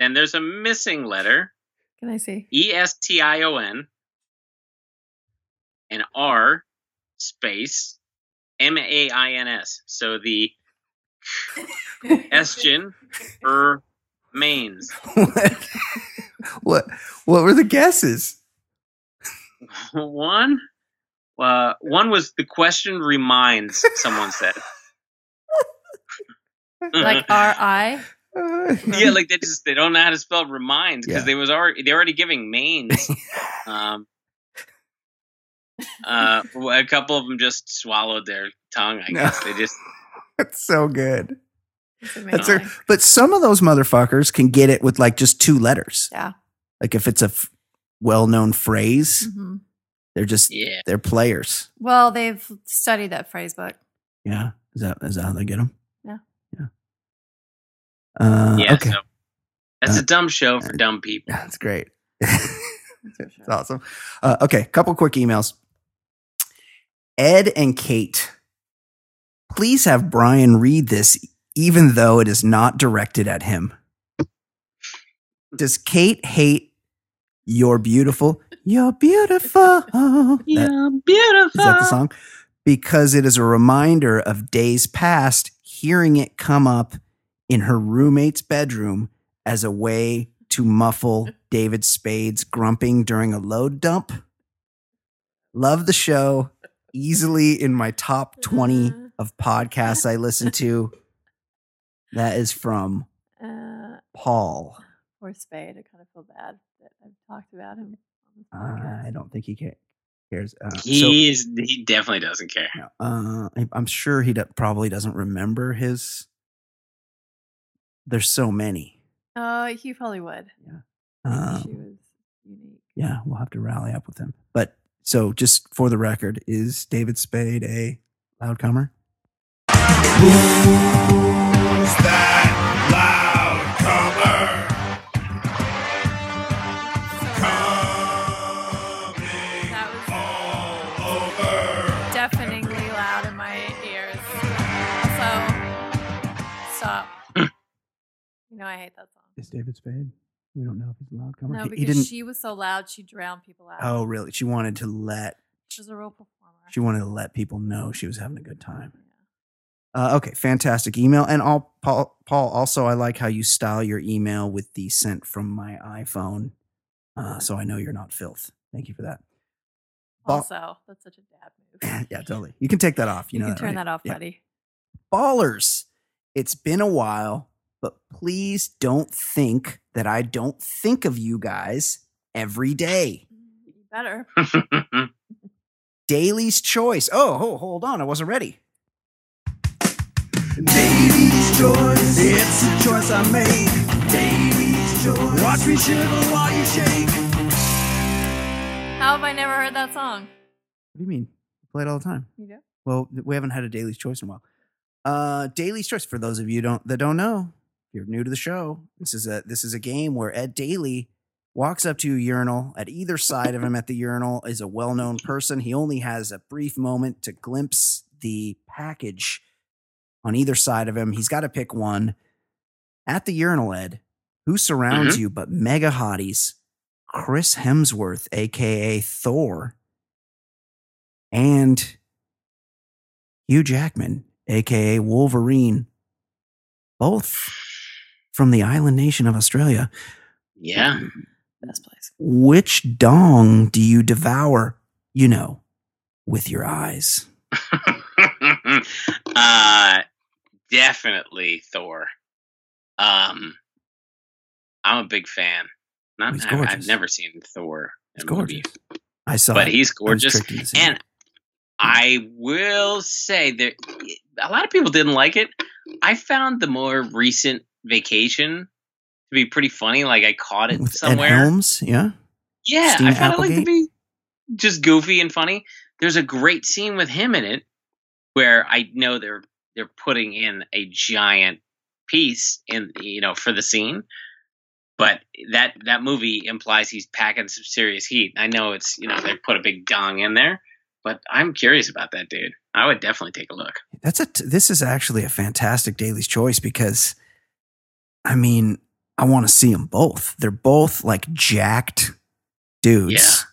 Then there's a missing letter. Can I see? E S T I O N and R space M A I N S. So the [laughs] estrogen er mains. [laughs] what, what what were the guesses? One uh, one was the question reminds someone said. [laughs] Like R I. [laughs] Yeah, like they just they don't know how to spell reminds because Yeah. they was already they're already giving mains. [laughs] um, uh, a couple of them just swallowed their tongue. I No. guess they just [laughs] That's so good. That's a, but some of those motherfuckers can get it with like just two letters. Yeah. Like if it's a f- well-known phrase, hmm they're just yeah. they're players. Well, they've studied that phrase book. Yeah. Is that is that how they get them? Yeah. Yeah. Uh, Yeah, okay. so that's Uh, a dumb show for dumb people. That's great. [laughs] That's. It's awesome. Uh, okay, couple quick emails. Ed and Kate, please have Brian read this, even though it is not directed at him. Does Kate hate "You're Beautiful"? You're beautiful. That- Yeah, beautiful. is that the song? because it is a reminder of days past hearing it come up in her roommate's bedroom as a way to muffle [laughs] David Spade's grumping during a load dump. Love the show. Easily in my top 20 of podcasts I listen to. That is from [laughs] Uh, Paul. poor Spade. I kind of feel bad that I've talked about him Uh. I don't think he cares. Uh, so, He's he definitely doesn't care. no, uh, I- I'm sure he do- probably doesn't remember his. There's so many. Uh, he probably would. Um, she was unique. yeah, we'll have to rally up with him. But so, just for the record, is David Spade a loud comer? Who's that loud you know, I hate that song. It's David Spade? We don't know if he's a loud comer. No, He- because he didn't. she was so loud, she drowned people out. oh, really? She wanted to let. She was a real performer. She wanted to let people know she was having a good time. Uh, okay, fantastic email. And all, Paul, Paul, also, I like how you style your email with the sent from my iPhone. Uh, so I know you're not filth. Thank you for that. Ba- Also, that's such a dad move. [laughs] yeah, totally. You can take that off. You, You, know can turn right? that off, Yeah. buddy. Ballers, it's been a while, but please don't think that I don't think of you guys every day. [laughs] You better. [laughs] Daly's Choice. Oh, ho- hold on. I wasn't ready. Daly's choice, it's a choice I made. Daly's choice, watch me shiver while you shake. How have I never heard that song? What do you mean? I play it all the time. You do? Well, we haven't had a Daly's Choice in a while. Uh, Daly's Choice. For those of you don't that don't know, if you're new to the show. This is a this is a game where Ed Daly walks up to a urinal. At either side of him at the urinal is a well-known [laughs] person. He only has a brief moment to glimpse the package on either side of him. He's got to pick one. At the urinal, Ed, who surrounds mm-hmm. you but mega hotties? Chris Hemsworth, aka Thor, and Hugh Jackman, aka Wolverine, both from the island nation of Australia. yeah. Best place. Which dong do you devour, you know, with your eyes? [laughs] uh definitely Thor. Um I'm a big fan. Not He's I, have never seen Thor He's in a movie, gorgeous. I saw but it. he's gorgeous. tricked And. I will say that a lot of people didn't like it. I found the more recent vacation to be pretty funny. Like I caught it with Ed somewhere. Helms, yeah. Yeah, Christina I kind of like to be just goofy and funny. There's a great scene with him in it where I know they're they're putting in a giant piece in you know for the scene, but that that movie implies he's packing some serious heat. I know it's you know they put a big dong in there, but I'm curious about that dude. I would definitely take a look. That's a. T- this is actually a fantastic Daly's Choice because, I mean, I want to see them both. They're both like jacked dudes. Yeah.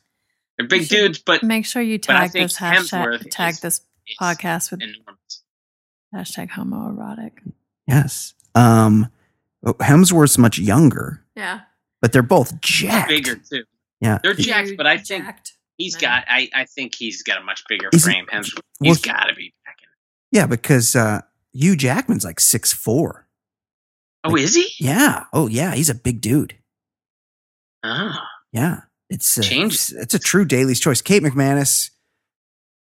They're big dudes, but Make sure you tag this hashtag, Hemsworth tag is- this podcast with enormous. hashtag homoerotic. Yes. Um, oh, Hemsworth's much younger, Yeah. but they're both jacked. bigger too. Yeah. They're jacked, but I think jacked He's man. got. I, I think he's got a much bigger Is he- frame. Hemsworth. well, He's he- got to be packing. Yeah, because uh, Hugh Jackman's like six four. Oh, is he? Yeah. Oh, yeah. He's a big dude. Oh, Yeah. It's a, Changes. it's, it's a true Daly's Choice. Kate McManus,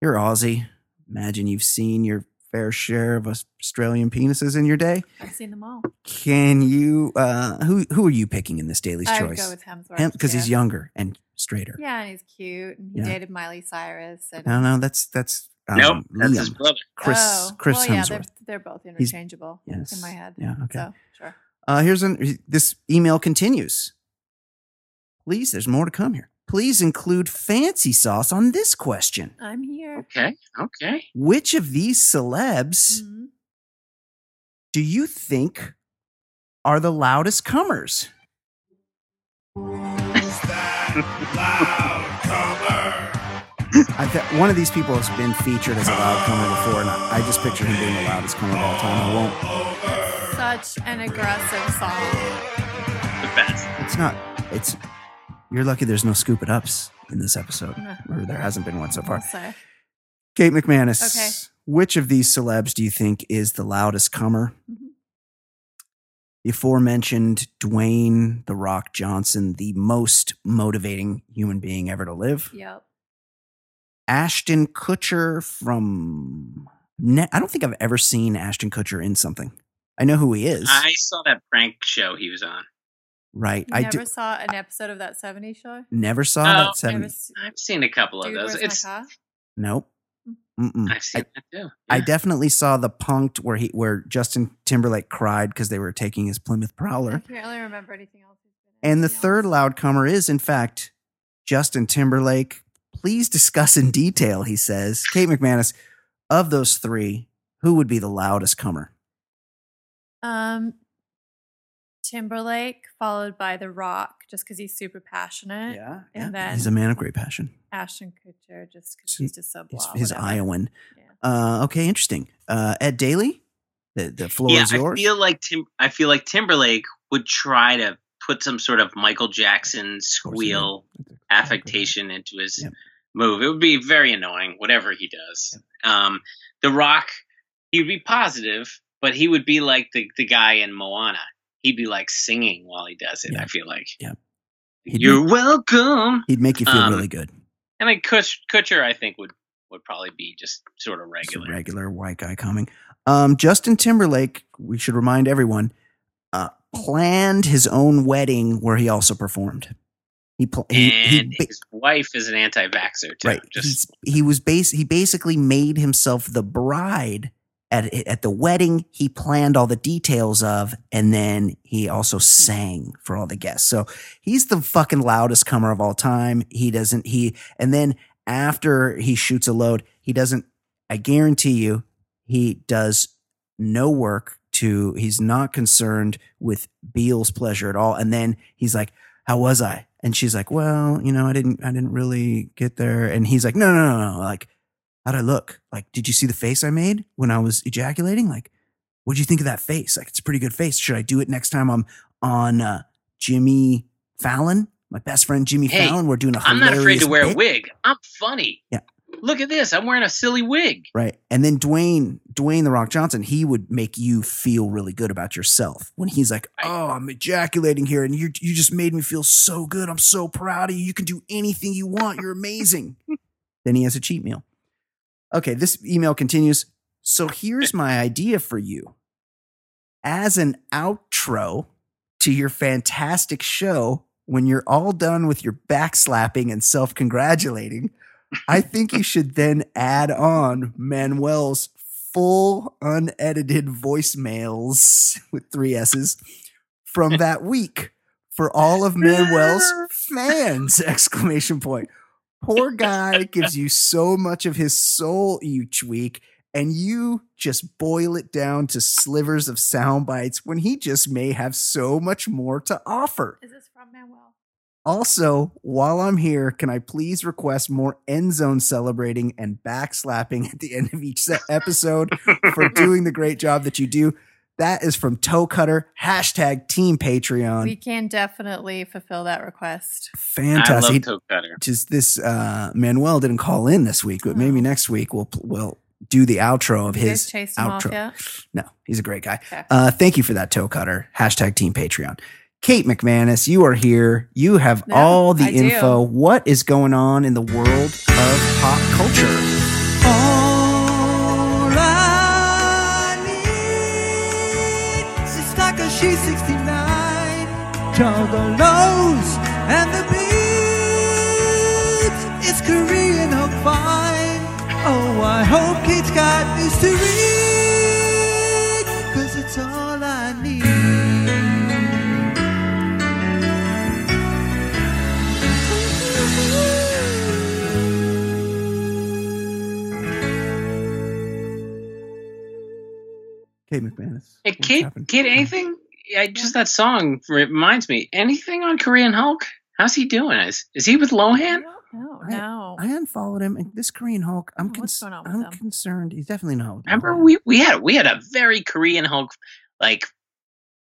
you're Aussie. Imagine you've seen your fair share of Australian penises in your day. I've seen them all. Can you? Uh, who who are you picking in this Daly's I would Choice? go with Hemsworth because he's younger and straighter. Yeah, and he's cute, and he Yeah. dated Miley Cyrus. And No, no, that's that's um, nope. That's his brother. Chris oh, Chris well, yeah, they're, Hemsworth. they're both interchangeable yes. in my head. Yeah. Okay. So sure. Uh, here's an this email continues. Please, there's more to come here. Please include fancy sauce on this question. I'm here. Okay. Okay. Which of these celebs Mhm. do you think are the loudest comers? [laughs] Who's that loud comer? I th- one of these people has been featured as a loud comer before, and I, I just picture him being the loudest comer of all time. I won't. Such an aggressive song. The best. It's not. It's. You're lucky there's no scoop it ups in this episode, No. or there hasn't been one so far. I'll say. Kate McManus. Okay. Which of these celebs do you think is the loudest comer? Mhm. The aforementioned Dwayne The Rock Johnson, the most motivating human being ever to live. Yep. Ashton Kutcher from. Ne- I don't think I've ever seen Ashton Kutcher in something. I know who he is. I saw that prank show he was on. right. You I never do, saw an episode of that 70s show? never saw Oh, that. Seven. Never s- I've seen a couple of those. It's my? Nope. Mm. Mm-mm. I've seen I, that too. I definitely saw the punked where he where Justin Timberlake cried because they were taking his Plymouth Prowler. I can't really remember anything else. he's been in. And the Anything third else? loud comer is, in fact, Justin Timberlake. Please discuss in detail, he says. Kate McManus, of those three, who would be the loudest comer? Um, Timberlake, followed by The Rock, just because he's super passionate. Yeah. And then He's a man of great passion. Ashton Kutcher, just because So he's just so He's blah. his whatever. Iowan. Yeah. Uh, okay, interesting. Uh, Ed Daly, the, the floor yeah, is I feel like Tim. I feel like Timberlake would try to put some sort of Michael Jackson Of course he squeal affectation into his Yep. Move. It would be very annoying, whatever he does. Um, the Rock, he would be positive, but he would be like the, the guy in Moana. He'd be like singing while he does it. Yeah. I feel like. Yeah. He'd You're make, welcome. he'd make you feel Um, really good. And then Kutch, Kutcher, I think would would probably be just sort of regular. regular white guy coming. Um, Justin Timberlake, we should remind everyone, uh, planned his own wedding where he also performed. He pl- he, he and ba- his wife is an anti-vaxxer too. right. Just he was base. He basically made himself the bride at at the wedding. He planned all the details of, and then he also sang for all the guests. So he's the fucking loudest comer of all time. He doesn't. He and then after he shoots a load, he doesn't. I guarantee you, he does no work to. He's not concerned with Biel's pleasure at all. And then he's like, "How was I?" And she's like, "Well, you know, I didn't. I didn't really get there." And he's like, "No, no, no, no. Like, how'd I look? Like, did you see the face I made when I was ejaculating? Like, what'd you think of that face? Like, it's a pretty good face. Should I do it next time I'm on uh, Jimmy Fallon, my best friend Jimmy Hey, Fallon? We're doing a I'm not afraid to wear a wig. I'm funny. Yeah. Look at this. I'm wearing a silly wig. Right. And then Dwayne, Dwayne the Rock Johnson, he would make you feel really good about yourself when he's like, "Oh, I'm ejaculating here, and you you just made me feel so good. I'm so proud of you. You can do anything you want. You're amazing." [laughs] then he has a cheat meal. Okay, this email continues. So here's my idea for you. As an outro to your fantastic show, when you're all done with your backslapping and self congratulating, I think you should then add on Manuel's full unedited voicemails with three S's from that week for all of Manuel's fans! [laughs] Exclamation point. Poor guy gives you so much of his soul each week, and you just boil it down to slivers of sound bites when he just may have so much more to offer. Is this from Manuel? Also, while I'm here, can I please request more end zone celebrating and backslapping at the end of each se- episode for [laughs] doing the great job that you do? That is from Toe Cutter, hashtag Team Patreon. We can definitely fulfill that request. I Fantastic. love toe cutter. Just this, uh, Manuel didn't call in this week, but maybe Oh. next week we'll we'll do the outro of You guys his chased him off outro. yet? No, he's a great guy. Okay. Uh, thank you for that toe cutter. Hashtag Team Patreon. Kate McManus, you are here. You have No, all the I do. info. What is going on in the world of pop culture? All I need is like a she 69. Juggalos and the beats. It's Korean Hulk fine. Oh, I hope Kate's got news to read. Kate McManus. Hey, what's Kate, happened? Kate, anything? Yeah, just that song reminds me. Anything on Korean Hulk? How's he doing? Is is he with Lohan? Yep. No, I- no. I unfollowed him, and this Korean Hulk, I'm, Oh, what's cons- going on with I'm him? concerned. He's definitely no. Remember, we we had we had a very Korean Hulk like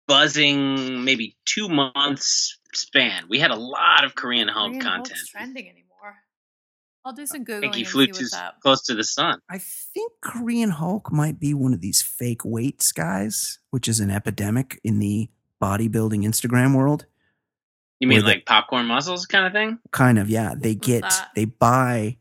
buzzing maybe two months span. We had a lot of Korean Hulk Korean Hulk's content. trending anymore. I'll do some I googling think he flew too close to the sun. I think Korean Hulk might be one of these fake weights guys, which is an epidemic in the bodybuilding Instagram world. You mean Where the- like popcorn muscles kind of thing? Kind of, yeah. They get they buy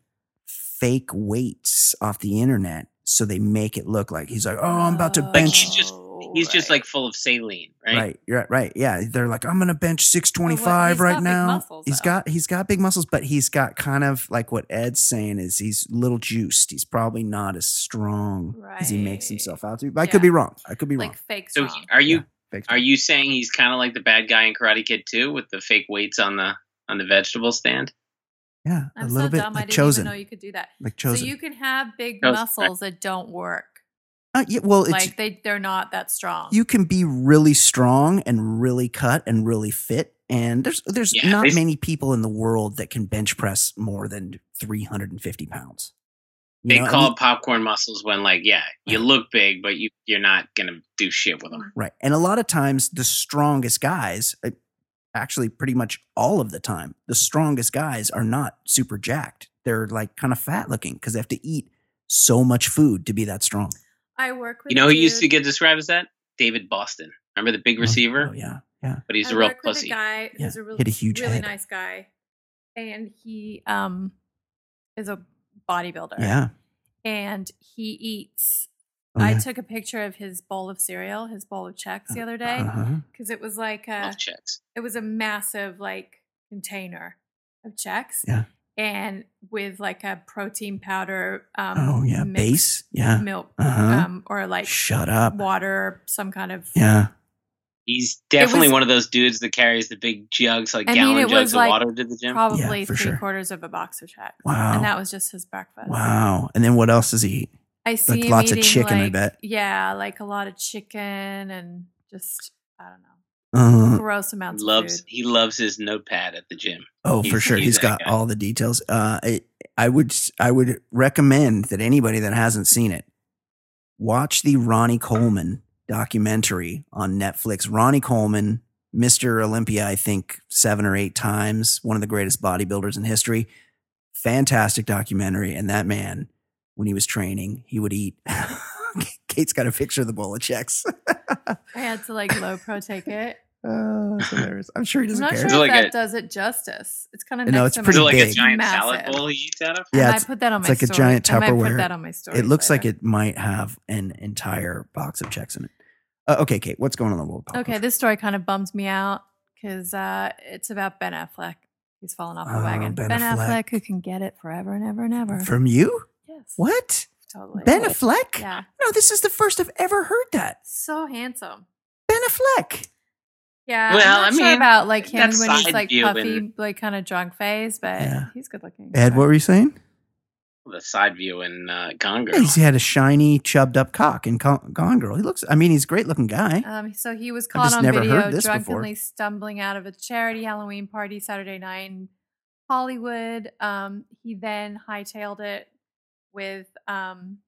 fake weights off the internet, so they make it look like he's like, oh, I'm about to oh. Like, bench. He's just- Oh, just like full of saline, right? Right, right, right. Yeah, they're like, I'm gonna bench six twenty he's five got right big now. muscles, he's though. got he's got big muscles, but he's got kind of like what Ed's saying is he's a little juiced. He's probably not as strong as he makes himself out to. be. But I could be wrong. I could be like wrong. fake So strong. he- are you Yeah, fake are you saying he's kind of like the bad guy in Karate Kid 2 with the fake weights on the on the vegetable stand? Yeah, a I'm little so bit dumb. I didn't chosen, even know you could do that. like chosen. So you can have big Chosen, muscles that don't work. Uh, yeah, well, it's like they they're not that strong. you can be really strong and really cut and really fit. And there's there's Yeah, not many people in the world that can bench press more than 350 pounds. You They know, I call mean- it popcorn muscles when like, yeah, you Right. look big, but you you're not gonna do shit with them. Right. And a lot of times, the strongest guys, uh, actually, pretty much all of the time, the strongest guys are not super jacked. They're like kind of fat looking because they have to eat so much food to be that strong. I work with You know a who used to get described as that? David Boston. Remember the big receiver? Oh, yeah. Yeah. But he's I a real work with pussy. a guy Yeah, who's a real, hit a huge really head. nice guy, and he um is a bodybuilder. Yeah. and he eats. Oh, I took a picture of his bowl of cereal, his bowl of Chex the other day, Uh-huh. because it was like a Love it was a massive like container of Chex. Yeah. And with like a protein powder um Oh, yeah. mixed Base. Yeah. milk Uh-huh. um or like Shut up. water, some kind of Yeah. He's definitely was- one of those dudes that carries the big jugs, like I mean, gallon it jugs was of like water to the gym. probably for three sure. quarters of a box of Chex. Wow. And that was just his breakfast. Wow. And then what else does he eat? I see him lots of eating, chicken, I bet. Yeah, like a lot of chicken and just I don't know. Uh, Gross amounts loves of food. he loves his notepad at the gym. Oh, for sure. he's he's that got guy. all the details. Uh, I, I would, I would recommend that anybody that hasn't seen it watch the Ronnie Coleman documentary on Netflix. Ronnie Coleman, Mr. Olympia, I think seven or eight times, one of the greatest bodybuilders in history. Fantastic documentary. And that man, when he was training, he would eat. [laughs] Kate's got a picture of the bowl of Chex. [laughs] I had to like low pro take it. Oh, it's hilarious. I'm sure he doesn't I'm doesn't care. sure if like that a- does it justice. It's kind of No, it's pretty Is it my- like a giant Massive. salad bowl he eats out of? Yeah, I it's- might put that on my. it's my like a story. giant I Tupperware. put that on my story. It looks like it might have an entire box of Chex in it. Uh, okay, Kate, what's going on in the world? of pop Okay, culture? this story kind of bums me out because uh, it's about Ben Affleck. He's fallen off the Oh, wagon. Ben Ben, Affleck. Affleck. who can get it forever and ever and ever. from you? yes. What? Totally. Ben Affleck? Yeah. No, this is the first I've ever heard that. So handsome. Ben Affleck. Yeah. Well, I'm not I sure mean, about like him that's when he's side like view puffy, and- like kind of drunk phase, but Yeah. he's good looking. Ed, what were you saying? The side view in uh, Gone Girl. Yeah, he's had a shiny, chubbed up cock in Con- Gone Girl. He looks, I mean, he's a great looking guy. Um, so he was caught on video heard this before. drunkenly stumbling out of a charity Halloween party Saturday night in Hollywood. Um, he then hightailed it with um, a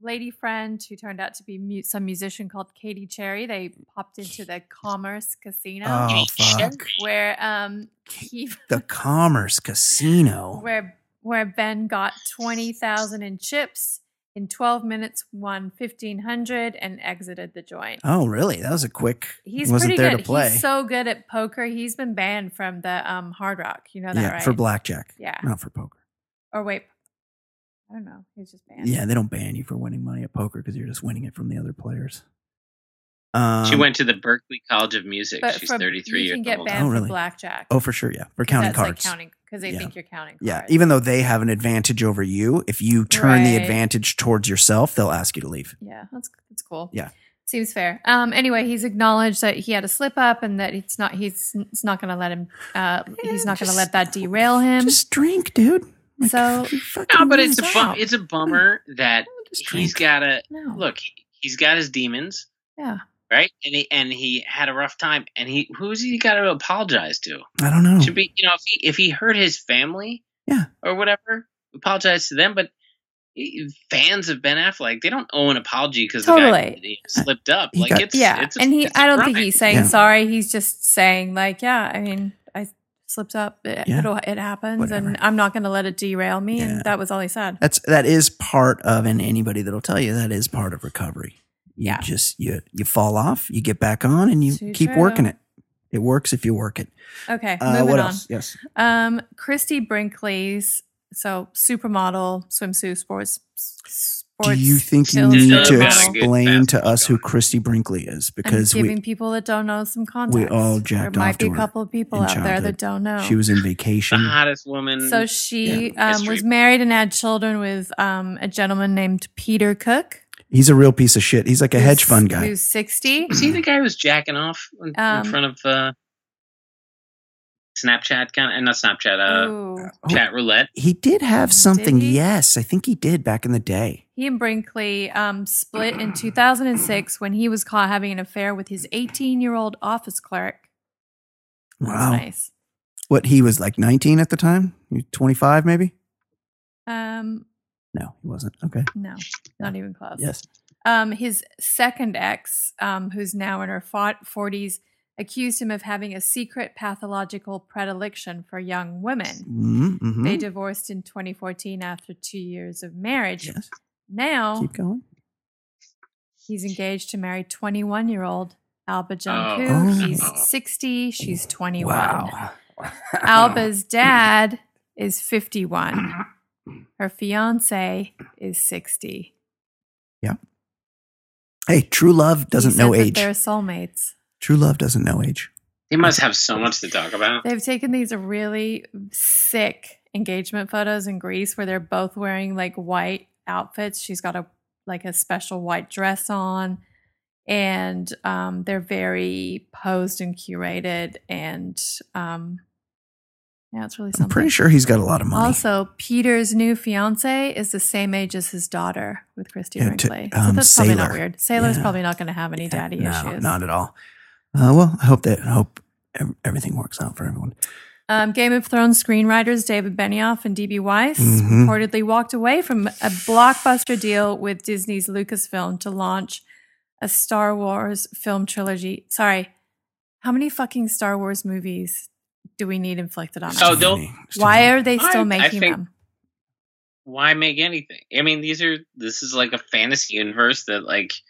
lady friend who turned out to be mu- some musician called Katie Cherry. They popped into the Commerce Casino Oh, fuck. where um, he [laughs] The Commerce Casino. where where Ben got twenty thousand in chips in twelve minutes, won fifteen hundred, and exited the joint. Oh, really? That was a quick. He's wasn't pretty there good. to play. He's so good at poker. He's been banned from the um, Hard Rock. You know that, yeah, right? for blackjack. Yeah. Not for poker. Or wait, I don't know. He's just banned. Yeah, they don't ban you for winning money at poker because you're just winning it from the other players. Um, she went to the Berklee College of Music. But She's for, 33 you can get banned Oh, for blackjack. Oh, for sure. Yeah, for counting that's cards. Like counting because they Yeah. think you're counting. Yeah, even though they have an advantage over you, if you turn the advantage towards yourself, they'll ask you to leave. Yeah, that's that's cool. Yeah. Seems fair. Um. Anyway, he's acknowledged that he had a slip up and that it's not. He's it's not going to let him. Uh. He's not going to let that derail him. Just drink, dude. Like, So- No, but it's a lose bum- it's a bummer that he's got to no. look. He's got his demons. Yeah. right? And he and he had a rough time, and he who's he got to apologize to? I don't know. Should be you know if he if he hurt his family, Yeah. or whatever, apologize to them. But he- fans of Ben Affleck, they don't owe an apology because the guy Totally. he uh, slipped up. He Like got- it's yeah, it's a- and he it's a I don't think he's saying Yeah. sorry. He's just saying like, yeah, I mean, I slipped up. It, Yeah. it'll, it happens, Whatever. and I'm not going to let it derail me. Yeah. And that was all he said. That's that is part of, and anybody that'll tell you that is part of recovery. You Yeah. just you you fall off, you get back on, and you Too keep true. working it. It works if you work it. Okay, Uh, moving what on. else? Yes. Um, Christie Brinkley's so supermodel swimsuit sports. Sports Do you think you need to Illustrated model. Good explain to us who going. Christie Brinkley is? I'm giving we people that don't know some context. We all jacked there might off be a couple of people out there that don't know. she was in the vacation. hottest woman. so she Yeah, um, was married and had children with um, a gentleman named Peter Cook. He's a real piece of shit. He's like a hedge fund guy. Who's 60. was he the guy who was jacking off in, in Um, front of uh, Snapchat kind of, not Snapchat, uh, Ooh. chat roulette? He did have Did something. he? Yes, I think he did back in the day. He and Brinkley um, split in 2006 when he was caught having an affair with his 18 year old office clerk. That's Wow. nice. What he was like 19 at the time? 25 maybe? Um, No, he wasn't. Okay. no, not even close. Yes. Um, his second ex, um, who's now in her 40s, accused him of having a secret pathological predilection for young women. Mm-hmm. They divorced in 2014 after two years of marriage. Yes. Now Keep going. he's engaged to marry 21 year old Alba Jancou. Oh. oh. He's [laughs] 60, she's 21. Wow. Alba's dad is 51. Her fiance is 60. Yeah. Hey, true love doesn't said know age. They're soulmates. True love doesn't know age. He must have so much to talk about. They've taken these really sick engagement photos in Greece where they're both wearing like white outfits. She's got a like a special white dress on and um, they're very posed and curated and um, yeah, it's really something. I'm pretty sure he's got a lot of money. Also, Peter's new fiance is the same age as his daughter with Christie Yeah, to- Brinkley. so um, that's probably not weird. Sailor's Yeah. probably not going to have any Yeah, daddy no, issues. Not at all. Uh, well, I hope that I hope everything works out for everyone. Um, Game of Thrones screenwriters David Benioff and D.B. Weiss Mhm. reportedly walked away from a blockbuster deal with Disney's Lucasfilm to launch a Star Wars film trilogy. Sorry, how many fucking Star Wars movies do we need inflicted on us? Oh, they'll- Why are they still I making think- them? Why make anything? I mean, these are this is like a fantasy universe that like But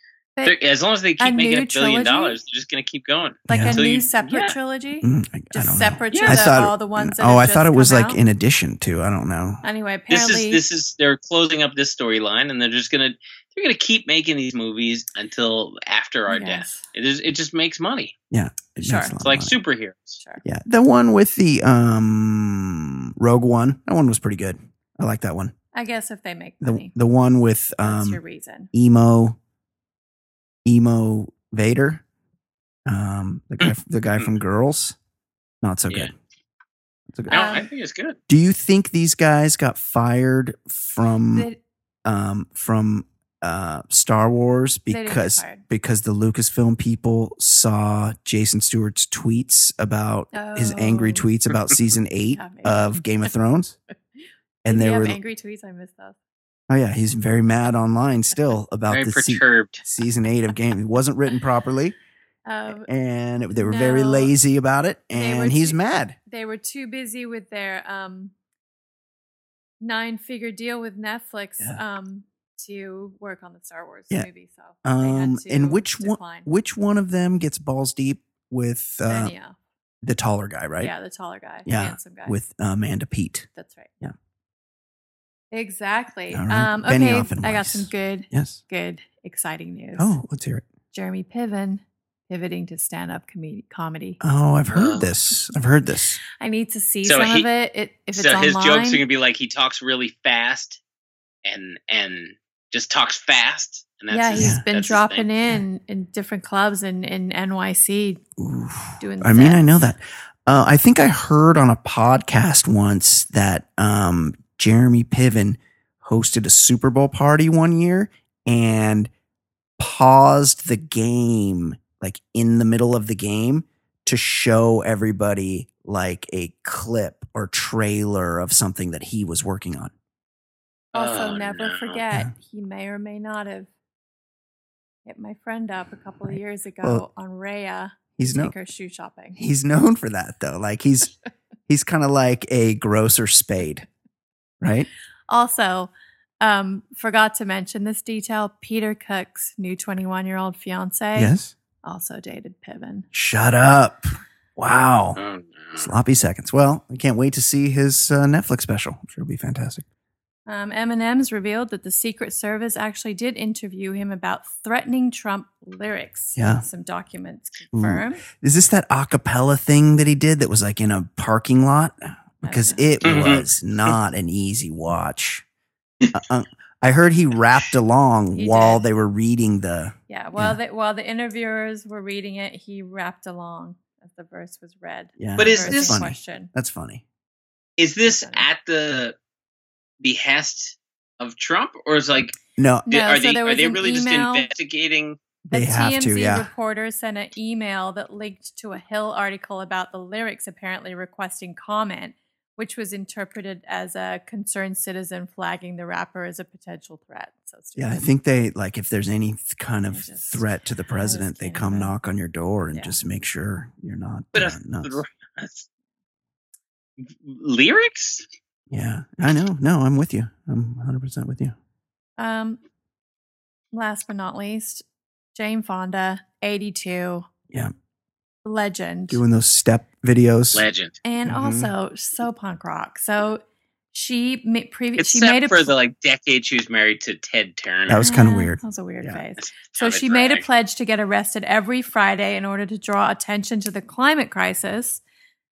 they're- as long as they a keep making a billion trilogy? dollars, they're just gonna keep going. like Yeah. a new you- separate yeah. trilogy? Mm, I, I Just don't separate know. to I the, thought, all the ones that oh, have I thought just it was like out? in addition to. I don't know. Anyway, apparently This is this is they're closing up this storyline, and they're just gonna they're gonna keep making these movies until after our Yes. death. It is it just makes money. Yeah, it Sure. makes a lot It's like money. superheroes. Sure. Yeah, the one with the um Rogue One. That one was pretty good. I like that one. I guess if they make The money, the one with that's um your reason. emo emo Vader, um the guy the guy from Girls. Not so Yeah. good. Not so good. No, Um, I think it's good. Do you think these guys got fired from They- um from uh Star Wars because because the Lucasfilm people saw Jason Stewart's tweets about his angry Oh. tweets about season [laughs] 8 Yeah, of Game of Thrones [laughs] and Did they he were angry tweets. I missed those. Oh yeah he's very mad online still [laughs] about Very the se- season 8 of Game it wasn't written properly Um, and it- they were very lazy about it and he's too- mad they were too busy with their um, nine-figure deal with Netflix Yeah. um, to work on the Star Wars Yeah. movie. So they had um to and which one which one of them gets balls deep with uh, the taller guy right Yeah, the taller guy, Yeah, handsome guy. with uh, Amanda Peet that's right. Yeah. Exactly. All right. Um, okay, Benioff I got some good, yes good, exciting news. oh let's hear it Jeremy Piven pivoting to stand-up com- comedy. Oh, I've heard Oh. this. I've heard this. I need to see So some he- of it. it if it's so online, his jokes are gonna be like he talks really fast and and just talks fast. And that's yeah, his, he's Yeah. been that's dropping thing. in in different clubs in in NYC Oof. doing. I mean, I know that. Uh, I think I heard on a podcast once that um, Jeremy Piven hosted a Super Bowl party one year and paused the game like in the middle of the game to show everybody like a clip or trailer of something that he was working on. Also, Oh, never no. forget, Yeah. he may or may not have hit my friend up a couple of years ago Well, on Raya He's to no take her shoe shopping. he's known for that though. Like he's [laughs] he's kind of like a grocer spade, right? Also, um, forgot to mention this detail. Peter Cook's new 21 year old fiance Yes. also dated Piven. Shut up. Wow. Oh, no. Sloppy seconds. Well, I can't wait to see his uh, Netflix special. I'm sure it'll be fantastic. Um, Eminem's revealed that the Secret Service actually did interview him about threatening Trump lyrics. Yeah. Some documents confirm. Is this that acapella thing that he did that was like in a parking lot? Because know. it Mhm. was not an easy watch. [laughs] Uh, uh, I heard he rapped along He while did. they were reading the. Yeah, while Yeah. the while the interviewers were reading it, he rapped along as the verse was read. Yeah, But is Verse this- funny? question? That's funny. Is this Funny. at the behest of Trump, or is like No, No, are so they there are was they an really email- just investigating? they the have TMZ to. Yeah, reporter sent an email that linked to a Hill article about the lyrics, apparently requesting comment, which was interpreted as a concerned citizen flagging the rapper as a potential threat. So yeah. I think they like if there's any th- kind of just- threat to the president, they come knock on your door and Yeah. just make sure you're not But uh, a nuts. lyrics? Yeah, I know. No, I'm with you. I'm 100 percent with you. Um, last but not least, Jane Fonda, eighty-two. Yeah. legend. Doing those step videos. Legend. and Mhm. also so punk rock. So she made previous. She Except made a for pl- the like decade she was married to Ted Turner. That was kinda Ah, weird. That was a weird Yeah. face. So kinda she made a pledge to get arrested every Friday in order to draw attention to the climate crisis.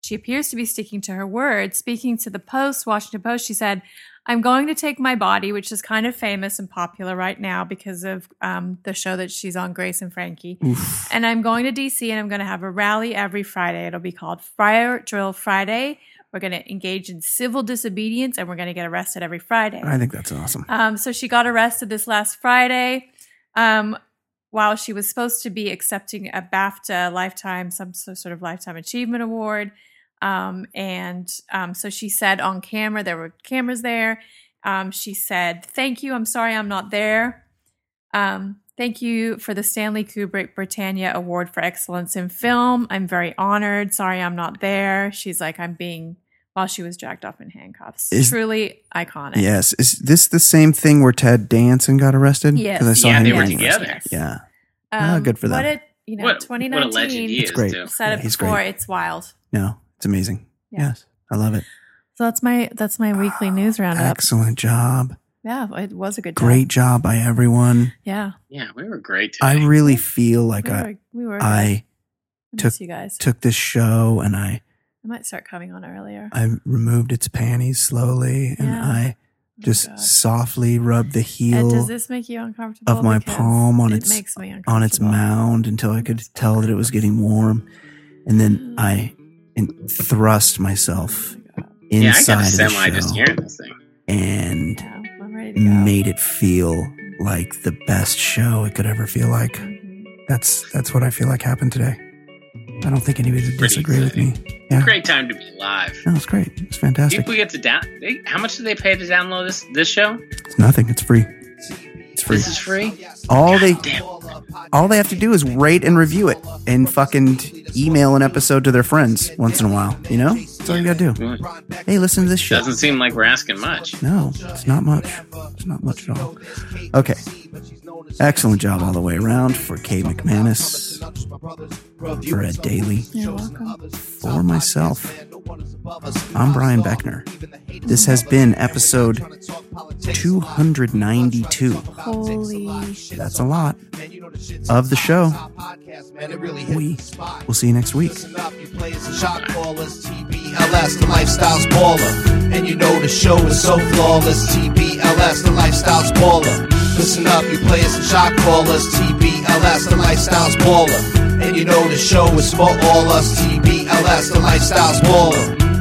She appears to be sticking to her word. Speaking to the Post, Washington Post, she said, I'm going to take my body, which is kind of famous and popular right now because of um, the show that she's on, Grace and Frankie. Oof. And I'm going to DC and I'm going to have a rally every Friday. It'll be called Fire Drill Friday. We're going to engage in civil disobedience and we're going to get arrested every Friday. I think that's awesome. Um, so she got arrested this last Friday um, while she was supposed to be accepting a BAFTA lifetime, some sort of lifetime achievement award. Um, and um, so she said on camera, there were cameras there. Um, she said, Thank you. I'm sorry I'm not there. Um, thank you for the Stanley Kubrick Britannia Award for Excellence in Film. I'm very honored. Sorry I'm not there. She's like, I'm being, while she was jacked off in handcuffs. Is- Truly iconic. Yes. Is this the same thing where Ted Danson got arrested? Yes. 'Cause I saw Yeah, him they were together. arrested. Yeah. Ah, Um, good for that. What it, you know, What, what a 2019. legend he It's is, great. too. Said Yeah, it before. great. It's wild. No, it's amazing. Yeah. Yes. I love it. So that's my that's my weekly ah, news roundup. Excellent job. Yeah, it was a good. Job. Great job by everyone. Yeah, Yeah, we were great today. I really feel like we I were. We were. I I took- you guys. took this show and I I might start coming on earlier. I removed its panties slowly and Yeah. I Oh, just God. softly rubbed the Ed, heel does this make you uncomfortable? of my Because palm on it its- makes me on its mound until I could tell that it was getting warm. And then mm. I in- thrust myself yeah, I inside got a of the semi just show hearing this thing. and Yeah, I'm ready to go. made it feel like the best show it could ever feel like. That's that's what I feel like happened today. I don't think anybody would Pretty disagree with me. Yeah. Great time to be alive. No, it's great. It's fantastic. People get to down. They, how much do they pay to download this this show? It's nothing. It's free. It's free. This is free. All they Damn. All they have to do is rate and review it and fucking email an episode to their friends once in a while. You know? That's all you gotta do. Hey, listen to this shit. Doesn't seem like we're asking much. No, it's not much. It's not much at all. Okay. Excellent job all the way around for Kay McManus, for Ed Daly, for myself. I'm Brian Beckner. This has been episode 292. Holy. That's a lot of the show. We will see you next week. Listen up, you players and. TBLS, the lifestyle's baller. And you know the show is so flawless. TBLS, the lifestyle's baller. Listen up, you players and shot callers. TBLS, the lifestyle's baller. And you know the show is for all us. TBLS, the lifestyle's baller.